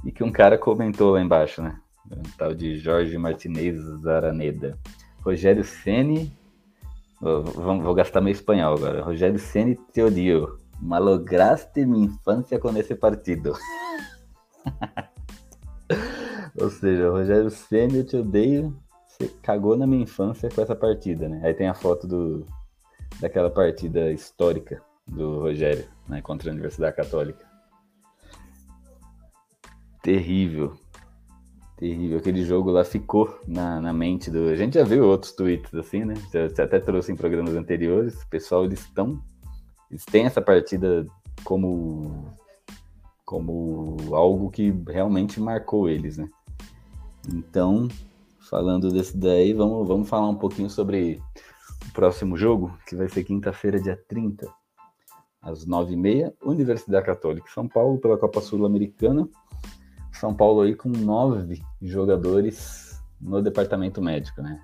Speaker 1: e que um cara comentou lá embaixo, né? Um tal de Jorge Martinez Zaraneda. Rogério Ceni Vou, gastar meu espanhol agora. Rogério Ceni te odio. Malograste minha infância com esse partido. Ou seja, Rogério Ceni, eu te odeio. Você cagou na minha infância com essa partida, né? Aí tem a foto do, daquela partida histórica do Rogério, né? Contra a Universidade Católica. Terrível. Terrível. Aquele jogo lá ficou na, na mente do. A gente já viu outros tweets assim, né? Você até trouxe em programas anteriores. O pessoal, eles estão. Eles têm essa partida como. como algo que realmente marcou eles, né? Então, falando desse daí, vamos, vamos falar um pouquinho sobre o próximo jogo, que vai ser quinta-feira, dia 30, às 9h30, Universidade Católica São Paulo, pela Copa Sul-Americana. São Paulo aí com nove jogadores no departamento médico, né?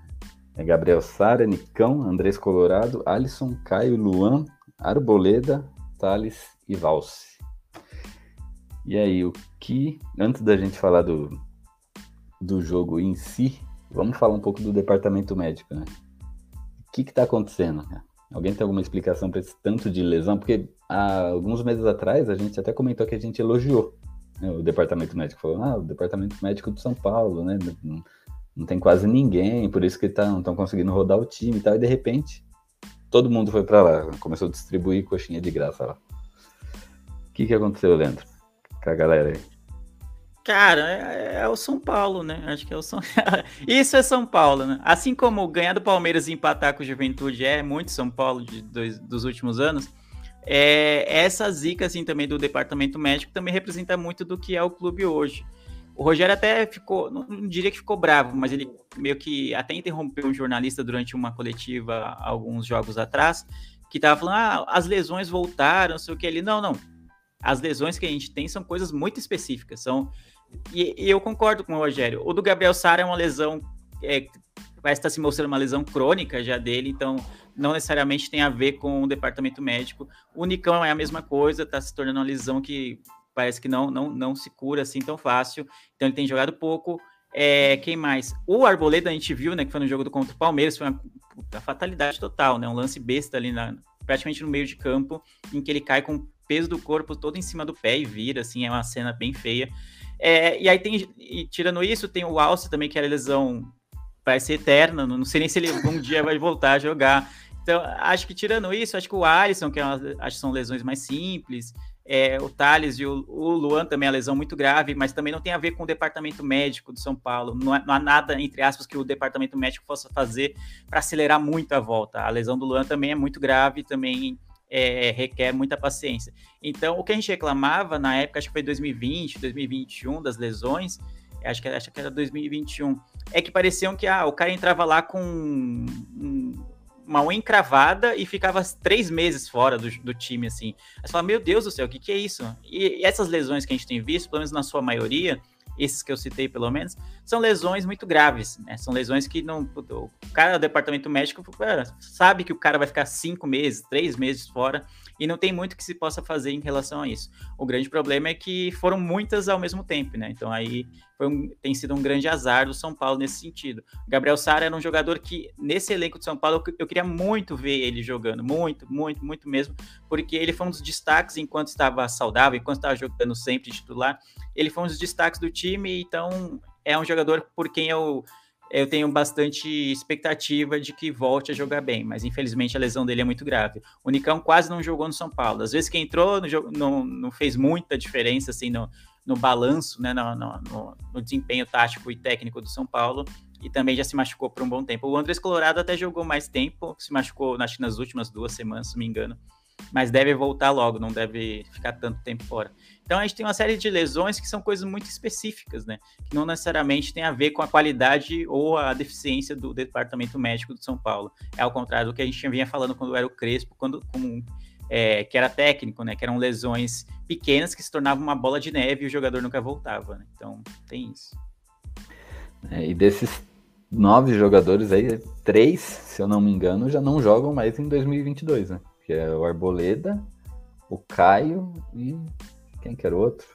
Speaker 1: É Gabriel Sara, Nicão, Andrés Colorado, Alisson, Caio, Luan, Arboleda, Thales e Valse. E aí, o que, antes da gente falar do, do jogo em si, vamos falar um pouco do departamento médico, né? O que está acontecendo? Alguém tem alguma explicação para esse tanto de lesão? Porque há alguns meses atrás a gente até comentou que a gente elogiou o departamento médico falou, ah, o departamento médico de São Paulo, né? Não, não tem quase ninguém, por isso que tá, não estão conseguindo rodar o time e tal. E de repente, todo mundo foi para lá, começou a distribuir coxinha de graça lá. O que, que aconteceu, Leandro? Com a galera aí.
Speaker 2: Cara, é, é, o São Paulo, né? Acho que é o São Isso é São Paulo, né? Assim como ganhar do Palmeiras e empatar com o Juventude é muito São Paulo de dois, dos últimos anos, é, essa zica assim também do departamento médico também representa muito do que é o clube hoje. O Rogério até ficou, não diria que ficou bravo, mas ele meio que até interrompeu um jornalista durante uma coletiva alguns jogos atrás, que tava falando, ah, as lesões voltaram, não sei o que ali. Não, não. As lesões que a gente tem são coisas muito específicas. São e, e eu concordo com o Rogério. O do Gabriel Sara é uma lesão é, parece estar se mostrando uma lesão crônica já dele, então não necessariamente tem a ver com o departamento médico. O Nicão é a mesma coisa, está se tornando uma lesão que parece que não, não, não se cura assim tão fácil. Então ele tem jogado pouco. É, quem mais? O Arboleda a gente viu, né, que foi no jogo do contra o Palmeiras, foi uma puta, fatalidade total, né? Um lance besta ali na, praticamente no meio de campo, em que ele cai com o peso do corpo todo em cima do pé e vira, assim, é uma cena bem feia. É, e aí tem, e tirando isso, tem o Alce também, que era lesão vai ser eterna, não sei nem se ele um dia vai voltar a jogar. Então, acho que tirando isso, acho que o Alisson, que é uma, acho que são lesões mais simples, é, o Thales e o, o, Luan também é lesão muito grave, mas também não tem a ver com o departamento médico do São Paulo. Não, não há nada, entre aspas, que o departamento médico possa fazer para acelerar muito a volta. A lesão do Luan também é muito grave, também é, requer muita paciência. Então, o que a gente reclamava na época, acho que foi 2020, 2021, das lesões, acho que, acho que era 2021, é que pareciam que ah, o cara entrava lá com um, uma unha encravada e ficava três meses fora do, do time, assim. Aí você fala, meu Deus do céu, o que, que é isso? E, e essas lesões que a gente tem visto, pelo menos na sua maioria, esses que eu citei pelo menos, são lesões muito graves, né? São lesões que não. O cara do departamento médico sabe que o cara vai ficar cinco meses, três meses fora, e não tem muito que se possa fazer em relação a isso. O grande problema é que foram muitas ao mesmo tempo, né? Então aí um, tem sido um grande azar do São Paulo nesse sentido. Gabriel Sara era um jogador que, nesse elenco de São Paulo, eu, eu queria muito ver ele jogando, muito, muito, muito mesmo, porque ele foi um dos destaques enquanto estava saudável, enquanto estava jogando sempre titular. Ele foi um dos destaques do time, então é um jogador por quem eu eu tenho bastante expectativa de que volte a jogar bem, mas infelizmente a lesão dele é muito grave. O Nicão quase não jogou no São Paulo. Às vezes que entrou, no não, não fez muita diferença assim no, no balanço, né, no, no, no, desempenho tático e técnico do São Paulo, e também já se machucou por um bom tempo. O Andrés Colorado até jogou mais tempo, se machucou acho nas últimas duas semanas, se não me engano, mas deve voltar logo, não deve ficar tanto tempo fora. Então a gente tem uma série de lesões que são coisas muito específicas, né? Que não necessariamente tem a ver com a qualidade ou a deficiência do departamento médico de São Paulo. É ao contrário do que a gente vinha falando quando era o Crespo, quando é, que era técnico, né? Que eram lesões pequenas que se tornavam uma bola de neve e o jogador nunca voltava, né? Então tem isso.
Speaker 1: É, e desses nove jogadores aí, três, se eu não me engano, já não jogam mais em 2022, né? Que é o Arboleda, o Caio e quem que era o outro?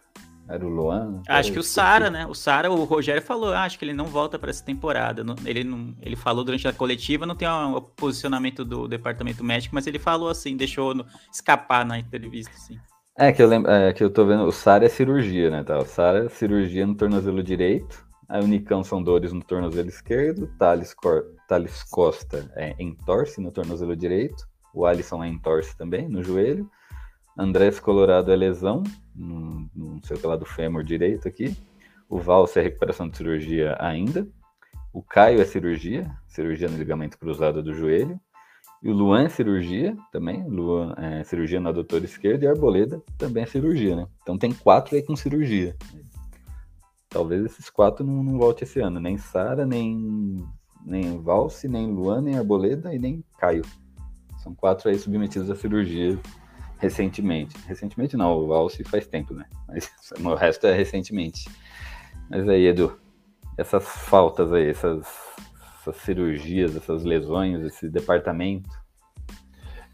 Speaker 1: Era o Luan?
Speaker 2: Acho que o Sara, né? O Sara, o Rogério falou, ah, acho que ele não volta para essa temporada. Ele, não, ele falou durante a coletiva, não tem um posicionamento do departamento médico, mas ele falou assim, deixou no, escapar na entrevista, assim.
Speaker 1: É que eu lembro, é, que eu tô vendo, o Sara é cirurgia, né? Tá? O Sara é cirurgia no tornozelo direito, aí o Nicão são dores no tornozelo esquerdo, Thales, Cor, Thales Costa é entorse no tornozelo direito, o Alisson é entorse também no joelho, Andrés Colorado é lesão, não, não sei o que lá do fêmur direito aqui. O Valse é recuperação de cirurgia ainda. O Caio é cirurgia, cirurgia no ligamento cruzado do joelho. E o Luan é cirurgia também, Luan é cirurgia no adutor esquerdo e Arboleda também é cirurgia, né? Então tem quatro aí com cirurgia. Talvez esses quatro não, não volte esse ano, nem Sara, nem, nem Valse, nem Luan, nem Arboleda e nem Caio. São quatro aí submetidos à cirurgia recentemente. Recentemente não, o Alce faz tempo, né? Mas o resto é recentemente. Mas aí, Edu, essas faltas aí, essas, essas cirurgias, essas lesões, esse departamento.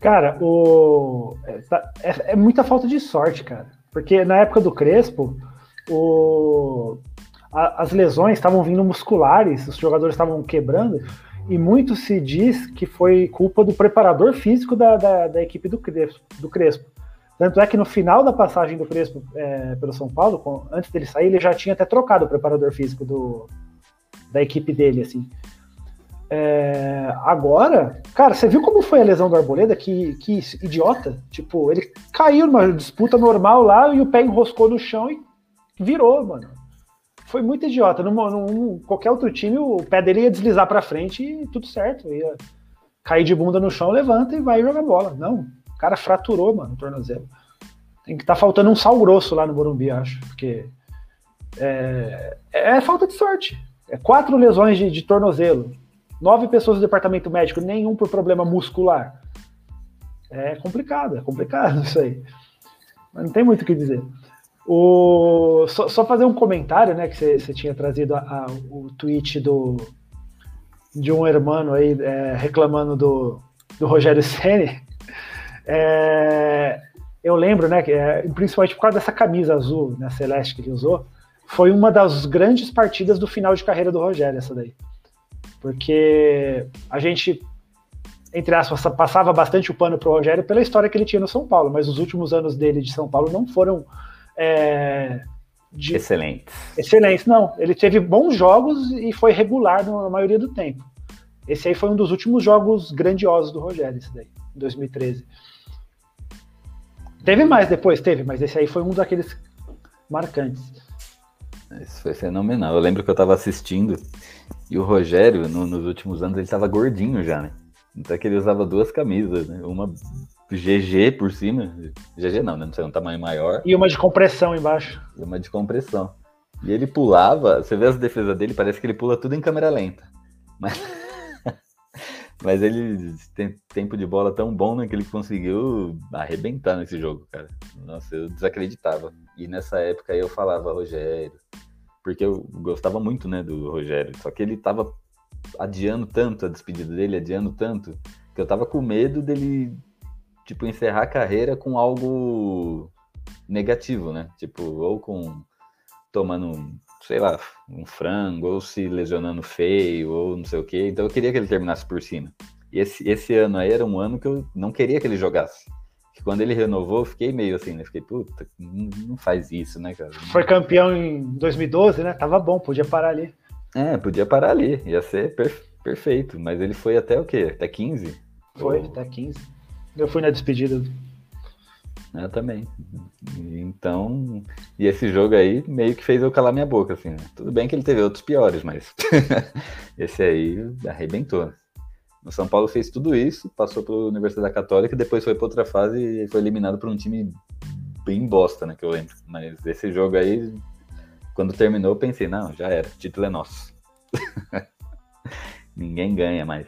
Speaker 3: Cara, o... é, tá, é, é muita falta de sorte, cara. Porque na época do Crespo, o... A, as lesões estavam vindo musculares, os jogadores estavam quebrando, e muito se diz que foi culpa do preparador físico da, da, da equipe do Crespo, do Crespo. Tanto é que no final da passagem do Crespo é, pelo São Paulo, com, antes dele sair, ele já tinha até trocado o preparador físico do, da equipe dele, assim. É, agora, cara, você viu como foi a lesão do Arboleda? Que, que idiota. Tipo, ele caiu numa disputa normal lá e o pé enroscou no chão e virou, mano foi muito idiota. Num, num, qualquer outro time, o pé dele ia deslizar para frente e tudo certo. Ia cair de bunda no chão, levanta e vai jogar bola. Não, o cara fraturou, mano, o tornozelo. Tem que estar tá faltando um sal grosso lá no Morumbi, acho, porque é, é falta de sorte. É quatro lesões de, de tornozelo, nove pessoas do departamento médico, nenhum por problema muscular. É complicado, é complicado isso aí. Mas não tem muito o que dizer. O, só, só fazer um comentário, né? Que você tinha trazido a, a, o tweet do, de um hermano aí é, reclamando do, do Rogério Ceni. É, eu lembro, né, que, é, principalmente por causa dessa camisa azul, né, celeste que ele usou, foi uma das grandes partidas do final de carreira do Rogério, essa daí. Porque a gente, entre aspas, passava bastante o pano pro Rogério pela história que ele tinha no São Paulo, mas os últimos anos dele de São Paulo não foram é,
Speaker 1: de... excelentes.
Speaker 3: Excelentes, não. Ele teve bons jogos e foi regular na maioria do tempo. Esse aí foi um dos últimos jogos grandiosos do Rogério, esse daí, em 2013. Teve mais depois, teve, mas esse aí foi um daqueles marcantes.
Speaker 1: Isso foi fenomenal. Eu lembro que eu tava assistindo e o Rogério, no, nos últimos anos, ele tava gordinho já, né? Então que ele usava duas camisas, né? Uma GG por cima. GG não, né? Não sei, um tamanho maior.
Speaker 3: E uma de compressão embaixo.
Speaker 1: E uma de compressão. E ele pulava, você vê as defesas dele, parece que ele pula tudo em câmera lenta. Mas Mas ele tem tempo de bola tão bom né, que ele conseguiu arrebentar nesse jogo, cara. Nossa, eu desacreditava. E nessa época eu falava Rogério, porque eu gostava muito, né, do Rogério. Só que ele tava adiando tanto a despedida dele, adiando tanto, que eu tava com medo dele, tipo, encerrar a carreira com algo negativo, né? Tipo, ou com tomando sei lá, um frango, ou se lesionando feio, ou não sei o quê. Então eu queria que ele terminasse por cima. E esse, esse ano aí era um ano que eu não queria que ele jogasse. Que quando ele renovou, eu fiquei meio assim, né? Fiquei, puta, não faz isso, né, cara?
Speaker 3: Foi campeão em 2012, né? Tava bom, podia parar ali.
Speaker 1: É, podia parar ali, ia ser per perfeito. Mas ele foi até o quê? Até 15?
Speaker 3: Foi, ou... até 15. Eu fui na despedida.
Speaker 1: Eu também. Então, e esse jogo aí meio que fez eu calar minha boca, assim. Né? Tudo bem que ele teve outros piores, mas esse aí arrebentou. O São Paulo fez tudo isso, passou pela Universidade Católica, depois foi para outra fase e foi eliminado por um time bem bosta, né, que eu lembro. Mas esse jogo aí, quando terminou, eu pensei, não, já era, título é nosso. Ninguém ganha mais.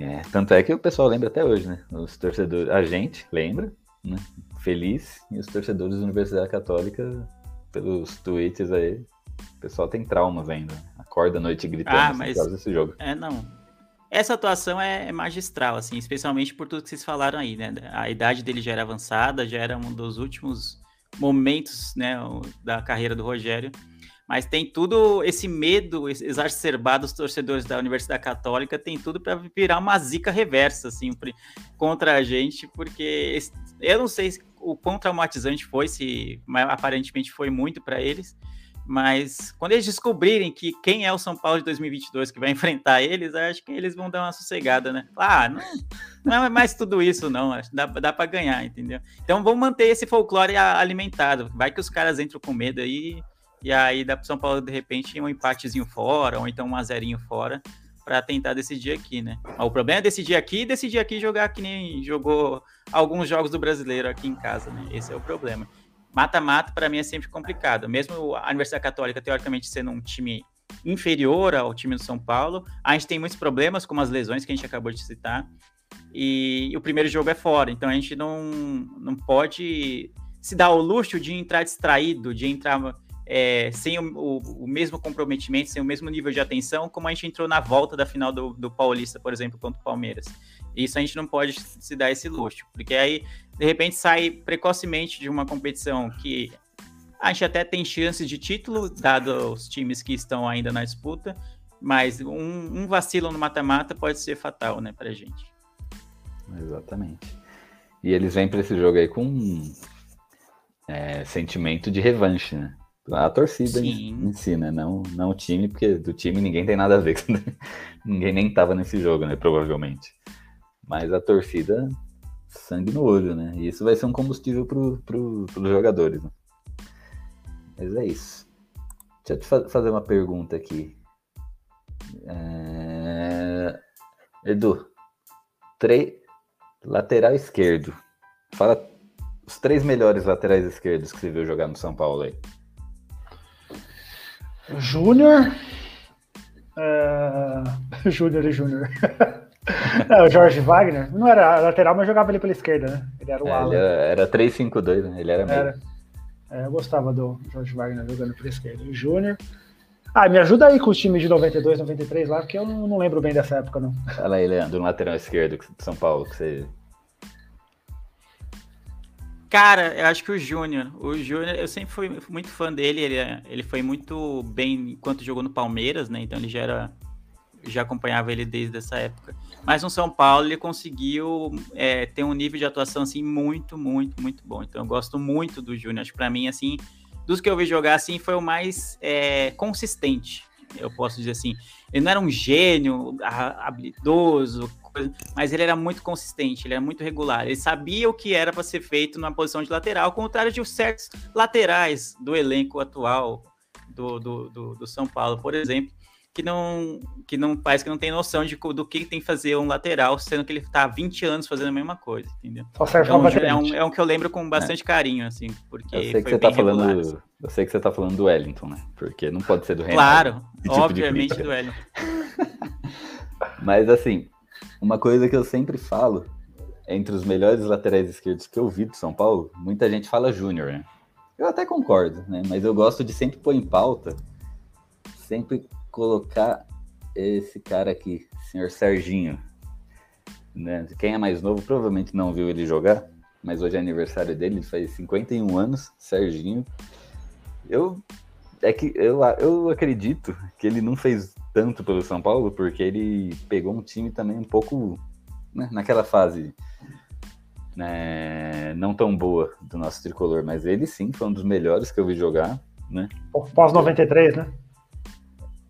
Speaker 1: É, tanto é que o pessoal lembra até hoje, né? Os torcedores, a gente lembra, né? Feliz, e os torcedores da Universidade Católica, pelos tweets aí, o pessoal tem traumas ainda. Acorda à noite gritando
Speaker 2: ah, mas...
Speaker 1: por causa desse jogo.
Speaker 2: É, não. Essa atuação é, é magistral, assim, especialmente por tudo que vocês falaram aí, né? A idade dele já era avançada, já era um dos últimos momentos, né, da carreira do Rogério mas tem tudo esse medo exacerbado dos torcedores da Universidade Católica, tem tudo para virar uma zica reversa, assim, contra a gente, porque eu não sei o quão traumatizante foi, se aparentemente foi muito para eles, mas quando eles descobrirem que quem é o São Paulo de 2022 que vai enfrentar eles, acho que eles vão dar uma sossegada, né? Ah, não, não é mais tudo isso, não. Dá, dá para ganhar, entendeu? Então vamos manter esse folclore alimentado. Vai que os caras entram com medo aí aí dá para São Paulo, de repente, um empatezinho fora, ou então um azerinho fora, para tentar decidir aqui, né? O problema é decidir aqui e decidir aqui jogar que nem jogou alguns jogos do brasileiro aqui em casa, né? Esse é o problema. Mata-mata, para mim, é sempre complicado. Mesmo a Universidade Católica, teoricamente, sendo um time inferior ao time do São Paulo, a gente tem muitos problemas, como as lesões que a gente acabou de citar. E, e o primeiro jogo é fora, então a gente não, não pode se dar o luxo de entrar distraído, de entrar é, sem o, o, o, mesmo comprometimento, sem o mesmo nível de atenção, como a gente entrou na volta da final do, do Paulista, por exemplo, contra o Palmeiras. Isso a gente não pode se dar esse luxo, porque aí, de repente, sai precocemente de uma competição que a gente até tem chances de título, dado os times que estão ainda na disputa, mas um, um vacilo no mata-mata pode ser fatal, né, pra gente.
Speaker 1: Exatamente. E eles vêm para esse jogo aí com é, sentimento de revanche, né? A torcida Sim. em si, né? Não, não o time, porque do time ninguém tem nada a ver. ninguém nem tava nesse jogo, né? Provavelmente. Mas a torcida, sangue no olho, né? E isso vai ser um combustível pro, pros jogadores. Né? Mas é isso. Deixa eu te fazer uma pergunta aqui. É... Edu, tre... lateral esquerdo. Fala os três melhores laterais esquerdos que você viu jogar no São Paulo aí.
Speaker 3: Júnior. Uh, Júnior e Júnior. Não, o Jorge Wagner não era lateral, mas jogava ele pela esquerda, né? Ele era o
Speaker 1: É,
Speaker 3: ala.
Speaker 1: ele era, era 3-5-2, né? Ele era meio.
Speaker 3: Era. É, eu gostava do Jorge Wagner jogando pela esquerda. O Júnior. Ah, me ajuda aí com os times de 92, 93 lá, porque eu não, não lembro bem dessa época, não.
Speaker 1: Fala aí, Leandro, no lateral esquerdo de São Paulo, que você.
Speaker 2: Cara, eu acho que o Júnior. O Júnior, eu sempre fui muito fã dele. Ele, é- ele foi muito bem enquanto jogou no Palmeiras, né? Então ele já era. Já acompanhava ele desde essa época. Mas no São Paulo ele conseguiu é, ter um nível de atuação assim muito, muito, muito bom. Então eu gosto muito do Júnior. Acho que pra mim, assim, dos que eu vi jogar assim, foi o mais é, consistente. Eu posso dizer assim. Ele não era um gênio habilidoso, coisa- mas ele era muito consistente, ele era muito regular. Ele sabia o que era para ser feito numa posição de lateral, ao contrário de certos laterais do elenco atual do, do, do, do São Paulo, por exemplo, que não, que não parece que não tem noção de, do que tem que fazer um lateral, sendo que ele está há 20 anos fazendo a mesma coisa, entendeu?
Speaker 3: Só serve
Speaker 2: Então,
Speaker 3: pra
Speaker 2: é, um, é um que eu lembro com bastante carinho, assim, porque
Speaker 1: Eu sei que você tá
Speaker 2: regular,
Speaker 1: falando.
Speaker 2: assim.
Speaker 1: Eu sei que você tá falando do Wellington, né? Porque não pode ser do Renato.
Speaker 2: Claro,
Speaker 1: tipo
Speaker 2: obviamente do Hélio.
Speaker 1: Mas assim, uma coisa que eu sempre falo, entre os melhores laterais esquerdos que eu vi do São Paulo, muita gente fala Júnior, né? Eu até concordo, né? Mas eu gosto de sempre pôr em pauta, sempre colocar esse cara aqui, senhor Serginho. Né? Quem é mais novo provavelmente não viu ele jogar, mas hoje é aniversário dele, ele faz 51 anos, Serginho. Eu é que eu, eu acredito que ele não fez tanto pelo São Paulo, porque ele pegou um time também um pouco né, naquela fase né, não tão boa do nosso tricolor, mas ele sim foi um dos melhores que eu vi jogar, né?
Speaker 3: Pós 93, né?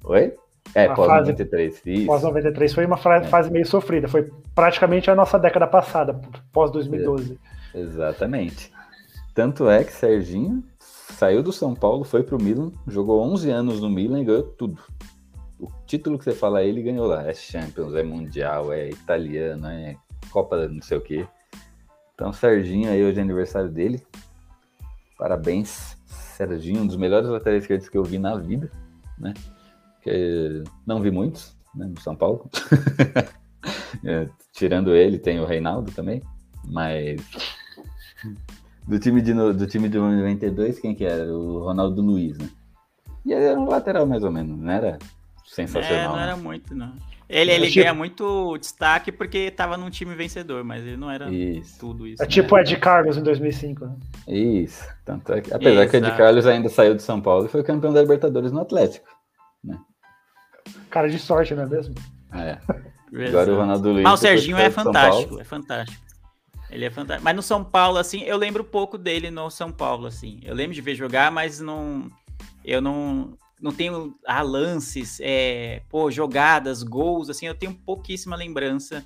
Speaker 1: Oi? É,
Speaker 3: A
Speaker 1: pós
Speaker 3: fase-
Speaker 1: 93, isso.
Speaker 3: Pós 93 foi uma
Speaker 1: É.
Speaker 3: fase meio sofrida. Foi praticamente a nossa década passada, pós 2012.
Speaker 1: Exatamente. Tanto é que Serginho saiu do São Paulo, foi pro Milan, jogou 11 anos no Milan e ganhou tudo. O título que você fala ele ganhou lá. É Champions, é Mundial, é italiano, é Copa não sei o quê. Então, Serginho aí hoje é aniversário dele. Parabéns, Serginho, um dos melhores laterais esquerdos que eu vi na vida, né? Que não vi muitos, né, no São Paulo. É, tirando ele, tem o Reinaldo também, mas do time de do time de 92, quem que era? O Ronaldo Luiz, né? E ele era um lateral mais ou menos, não era
Speaker 2: É,
Speaker 1: sensacional.
Speaker 2: não
Speaker 1: né?
Speaker 2: era muito, não. Ele, ele
Speaker 3: Tipo-
Speaker 2: ganha muito destaque porque tava num time vencedor, mas ele não era
Speaker 1: Isso,
Speaker 2: tudo isso.
Speaker 3: É
Speaker 2: né?
Speaker 3: tipo o Ed Carlos em 2005. Né?
Speaker 1: isso. Tanto é que, apesar que o Ed
Speaker 2: Exato.
Speaker 1: Carlos ainda saiu de São Paulo e foi campeão da Libertadores no Atlético.
Speaker 3: Cara de sorte, não é mesmo?
Speaker 1: É.
Speaker 2: Exato.
Speaker 1: Agora o Ronaldo Luiz.
Speaker 2: Mas o
Speaker 1: depois
Speaker 2: Serginho é fantástico, é fantástico. Ele é fantástico. Mas no São Paulo, assim, eu lembro pouco dele no São Paulo, assim. Eu lembro de ver jogar, mas não. Eu não. Não tenho ah, lances, é, pô, jogadas, gols, assim, eu tenho pouquíssima lembrança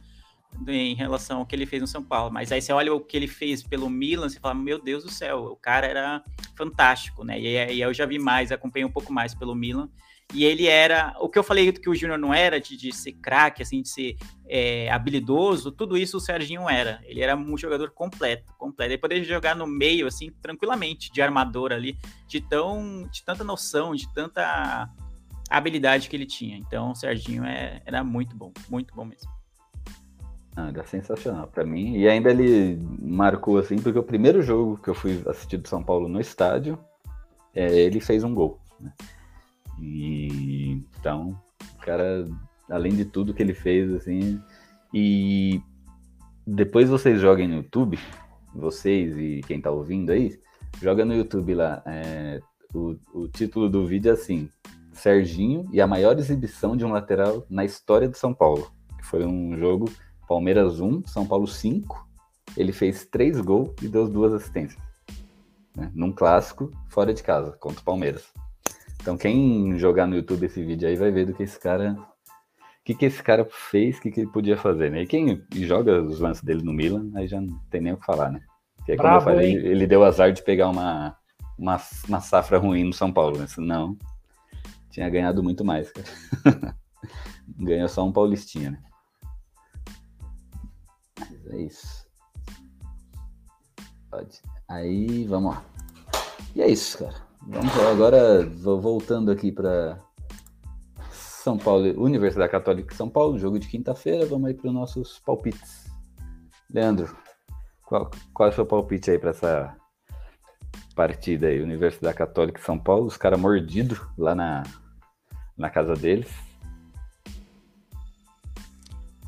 Speaker 2: em relação ao que ele fez no São Paulo. Mas aí você olha o que ele fez pelo Milan, você fala, meu Deus do céu, o cara era fantástico, né? E aí eu já vi mais, acompanhei um pouco mais pelo Milan. E ele era. O que eu falei que o Júnior não era, de, de ser craque, assim, de ser é, habilidoso, tudo isso o Serginho era. Ele era um jogador completo, completo. Ele poderia jogar no meio, assim, tranquilamente, de armador ali, de, tão, de tanta noção, de tanta habilidade que ele tinha. Então o Serginho é, era muito bom, muito bom mesmo.
Speaker 1: Não, era sensacional pra mim. E ainda ele marcou assim, porque o primeiro jogo que eu fui assistir do São Paulo no estádio, é, ele fez um gol. né? E então, o cara, além de tudo que ele fez, assim, e depois vocês joguem no YouTube, vocês e quem tá ouvindo aí, joga no YouTube lá. é, o, o título do vídeo é assim: Serginho e a maior exibição de um lateral na história do São Paulo. Que foi um jogo Palmeiras 1, São Paulo 5. Ele fez três gols e deu duas assistências. né? Num clássico, fora de casa, contra o Palmeiras. Então quem jogar no YouTube esse vídeo aí vai ver do que esse cara. O que, que esse cara fez, o que, que ele podia fazer, né? E quem joga os lances dele no Milan, aí já não tem nem o que falar, né? Porque como eu falei,
Speaker 3: hein?
Speaker 1: ele deu azar de pegar uma, uma, uma safra ruim no São Paulo, né? Senão tinha ganhado muito mais, cara. Ganhou só um paulistinha, né? Mas é isso. Pode. Aí, vamos lá. E é isso, cara. Vamos agora, voltando aqui para São Paulo, Universidade Católica de São Paulo, jogo de quinta-feira. Vamos aí para os nossos palpites. Leandro, qual, qual é o seu palpite aí para essa partida aí? Universidade Católica de São Paulo, os caras mordidos lá na, na casa deles.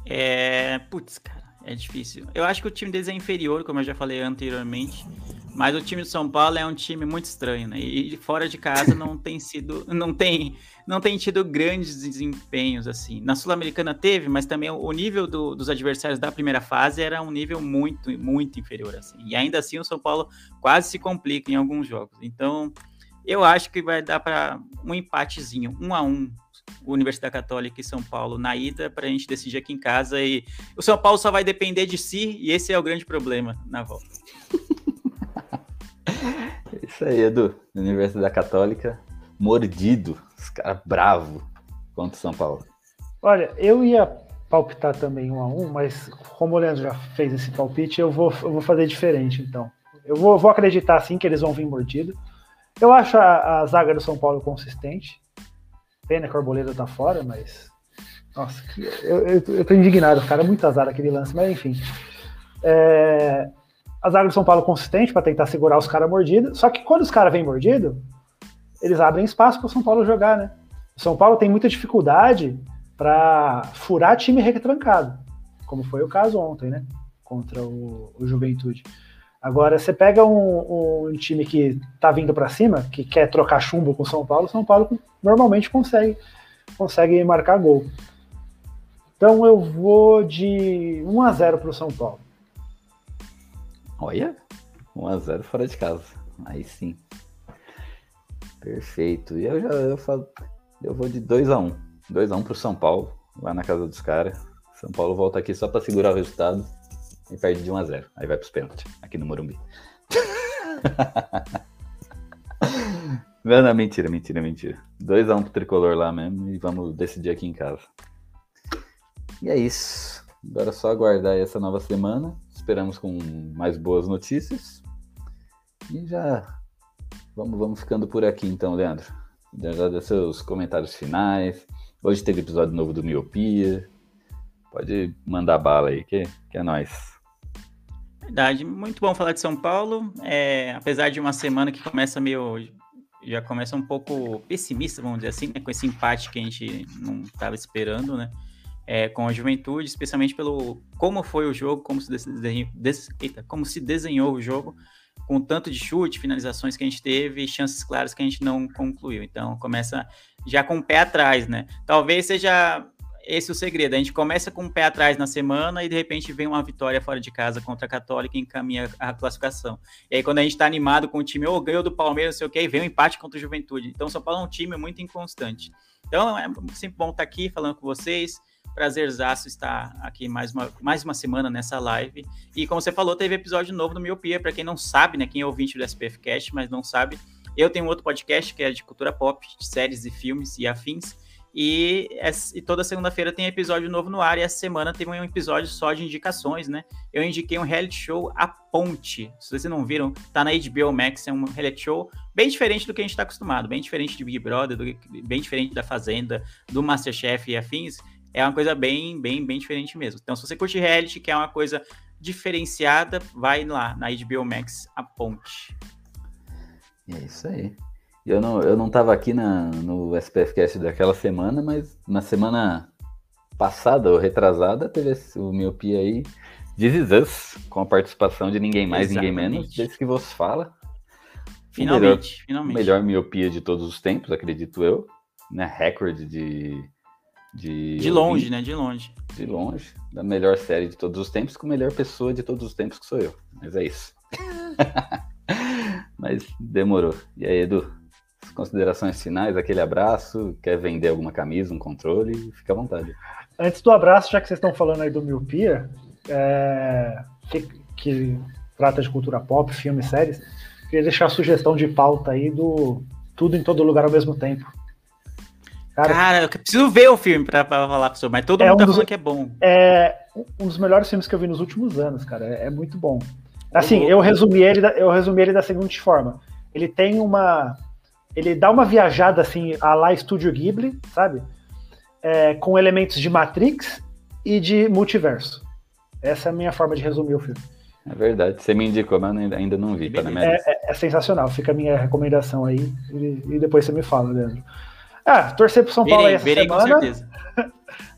Speaker 2: É. Putz, cara, é difícil. Eu acho que o time deles é inferior, como eu já falei anteriormente. Mas o time de São Paulo é um time muito estranho, né? E fora de casa não tem sido, não tem, não tem tido grandes desempenhos assim. Na Sul-Americana teve, mas também o nível do, dos adversários da primeira fase era um nível muito, muito inferior assim. E ainda assim o São Paulo quase se complica em alguns jogos. Então eu acho que vai dar para um empatezinho, um a um, Universidade Católica e São Paulo na ida para a gente decidir aqui em casa e o São Paulo só vai depender de si e esse é o grande problema na volta.
Speaker 1: Isso aí, Edu. Universidade Católica, mordido. Os caras bravos contra o São Paulo.
Speaker 3: Olha, eu ia palpitar também um a um, mas como o Leandro já fez esse palpite, eu vou, eu vou fazer diferente, então. Eu vou, vou acreditar sim que eles vão vir mordido. Eu acho a, a zaga do São Paulo consistente. Pena que o Arboleda tá fora, mas. Nossa, eu, eu, eu tô indignado, cara. É muito azar aquele lance, mas enfim. É, a zaga do São Paulo consistente para tentar segurar os caras mordidos. Só que quando os caras vêm mordido, eles abrem espaço para o São Paulo jogar, né? O São Paulo tem muita dificuldade para furar time retrancado, como foi o caso ontem, né? Contra o, o Juventude. Agora, você pega um, um time que tá vindo para cima, que quer trocar chumbo com o São Paulo, o São Paulo normalmente consegue, consegue marcar gol. Então eu vou de 1 a 0 para o São Paulo.
Speaker 1: Olha, 1x0 fora de casa. Aí sim. Perfeito. E eu já eu falo, eu vou de 2x1. 2x1 pro São Paulo, lá na casa dos caras. São Paulo volta aqui só para segurar o resultado e perde de 1x0. Aí vai pros pênaltis, aqui no Morumbi. não, não, mentira, mentira, mentira. 2x1 pro tricolor lá mesmo e vamos decidir aqui em casa. E é isso. Agora é só aguardar essa nova semana esperamos com mais boas notícias. E já vamos, vamos ficando por aqui então, Leandro. Já dê seus comentários finais. Hoje teve episódio novo do Miopia. Pode mandar bala aí, que, que é nós.
Speaker 2: Verdade, muito bom falar de São Paulo. É, apesar de uma semana que começa meio. Já começa um pouco pessimista, vamos dizer assim, né, com esse empate que a gente não estava esperando, né? é, com a juventude, especialmente pelo como foi o jogo, como se, desenhou, des, eita, como se desenhou o jogo, com tanto de chute, finalizações que a gente teve chances claras que a gente não concluiu. Então começa já com o pé atrás, né? Talvez seja esse o segredo. A gente começa com o pé atrás na semana e de repente vem uma vitória fora de casa contra a Católica e encaminha a classificação. E aí, quando a gente está animado com o time, ou ganhou do Palmeiras, não sei o que, vem um empate contra o Juventude. Então, São Paulo é um time muito inconstante. Então, é sempre bom estar aqui falando com vocês. Prazerzaço estar aqui mais uma, mais uma semana nessa live. E como você falou, teve episódio novo do Miopia. Para quem não sabe, né? Quem é ouvinte do SPF Cast, mas não sabe, eu tenho outro podcast que é de cultura pop, de séries e filmes e afins. E, e, toda segunda-feira tem episódio novo no ar. E essa semana teve um episódio só de indicações, né? Eu indiquei um reality show A Ponte. Se vocês não viram, tá na HBO Max. É um reality show bem diferente do que a gente está acostumado. Bem diferente de Big Brother, do, bem diferente da Fazenda, do Masterchef e afins é uma coisa bem, bem, bem diferente mesmo. Então, se você curte reality, que é uma coisa diferenciada, vai lá na HBO Max A Ponte.
Speaker 1: É isso aí. Eu não, eu não tava aqui na, no SPFcast daquela semana, mas na semana passada ou retrasada teve esse, o Miopia aí, This Is Us, com a participação de ninguém mais, Exatamente. ninguém menos, desse que vos fala.
Speaker 2: Finalmente,
Speaker 1: melhor,
Speaker 2: finalmente.
Speaker 1: Melhor miopia de todos os tempos, acredito eu. Né? Recorde de
Speaker 2: de, de longe, né? De longe.
Speaker 1: De longe. Da melhor série de todos os tempos com a melhor pessoa de todos os tempos que sou eu. Mas é isso. Mas demorou. E aí, Edu? Considerações finais, aquele abraço, quer vender alguma camisa, um controle, fica à vontade.
Speaker 3: Antes do abraço, já que vocês estão falando aí do Miopia, é, que, que, trata de cultura pop, filmes, séries, queria deixar a sugestão de pauta aí do Tudo em Todo Lugar ao mesmo tempo.
Speaker 2: Cara, Cara, eu preciso ver o filme pra, pra falar pra você, mas todo é mundo um tá falando que é bom.
Speaker 3: É um dos melhores filmes que eu vi nos últimos anos, cara. É, é muito bom. Assim, eu resumi ele, da, eu resumi ele da seguinte forma. Ele tem uma. Ele dá uma viajada assim, a lá Estúdio Ghibli, sabe? é, com elementos de Matrix e de multiverso. Essa é a minha forma de resumir o filme.
Speaker 1: É verdade. Você me indicou, mas ainda não vi. Tá na minha
Speaker 3: É, é- é sensacional. Fica a minha recomendação aí e, e depois você me fala, Leandro. Ah, torcer pro São Paulo aí
Speaker 2: Verei,
Speaker 3: essa
Speaker 2: verei com
Speaker 3: semana.
Speaker 2: certeza.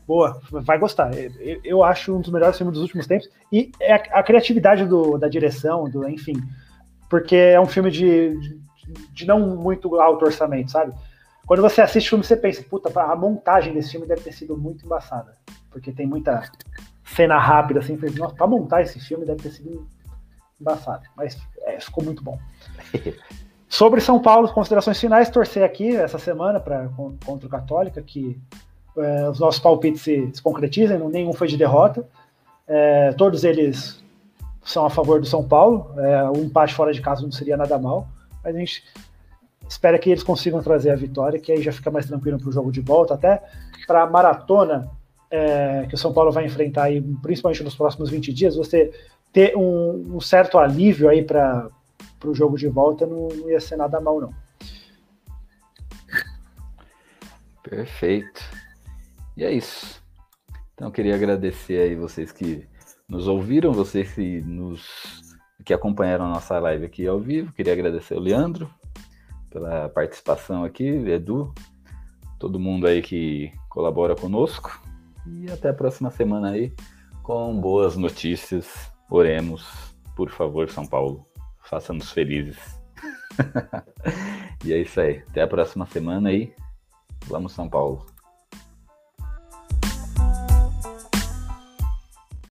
Speaker 3: Boa, vai gostar. Eu, eu acho um dos melhores filmes dos últimos tempos. E é a, a criatividade do- da direção, do, enfim. Porque é um filme de, de, de não muito alto orçamento, sabe? Quando você assiste o filme, você pensa, puta, a montagem desse filme deve ter sido muito embaçada. Porque tem muita cena rápida, assim. Nossa, pra montar esse filme deve ter sido embaçado. Mas é, ficou muito bom. Sobre São Paulo, considerações finais, torcer aqui essa semana pra, con- contra o Católica, que é, os nossos palpites se, se concretizem, nenhum foi de derrota. É, todos eles são a favor do São Paulo. É, o empate fora de casa não seria nada mal, mas a gente espera que eles consigam trazer a vitória, que aí já fica mais tranquilo para o jogo de volta, até para a maratona é, que o São Paulo vai enfrentar, aí, principalmente nos próximos 20 dias, você ter um, um certo alívio aí para o jogo de volta não, não ia ser nada mal, não.
Speaker 1: Perfeito. E é isso. Então queria agradecer aí vocês que nos ouviram, vocês que nos que acompanharam a nossa live aqui ao vivo. Queria agradecer o Leandro pela participação aqui, Edu, todo mundo aí que colabora conosco. E até a próxima semana aí com boas notícias. Oremos, por favor, São Paulo. Faça-nos felizes. e é isso aí. Até a próxima semana aí. Vamos, São Paulo.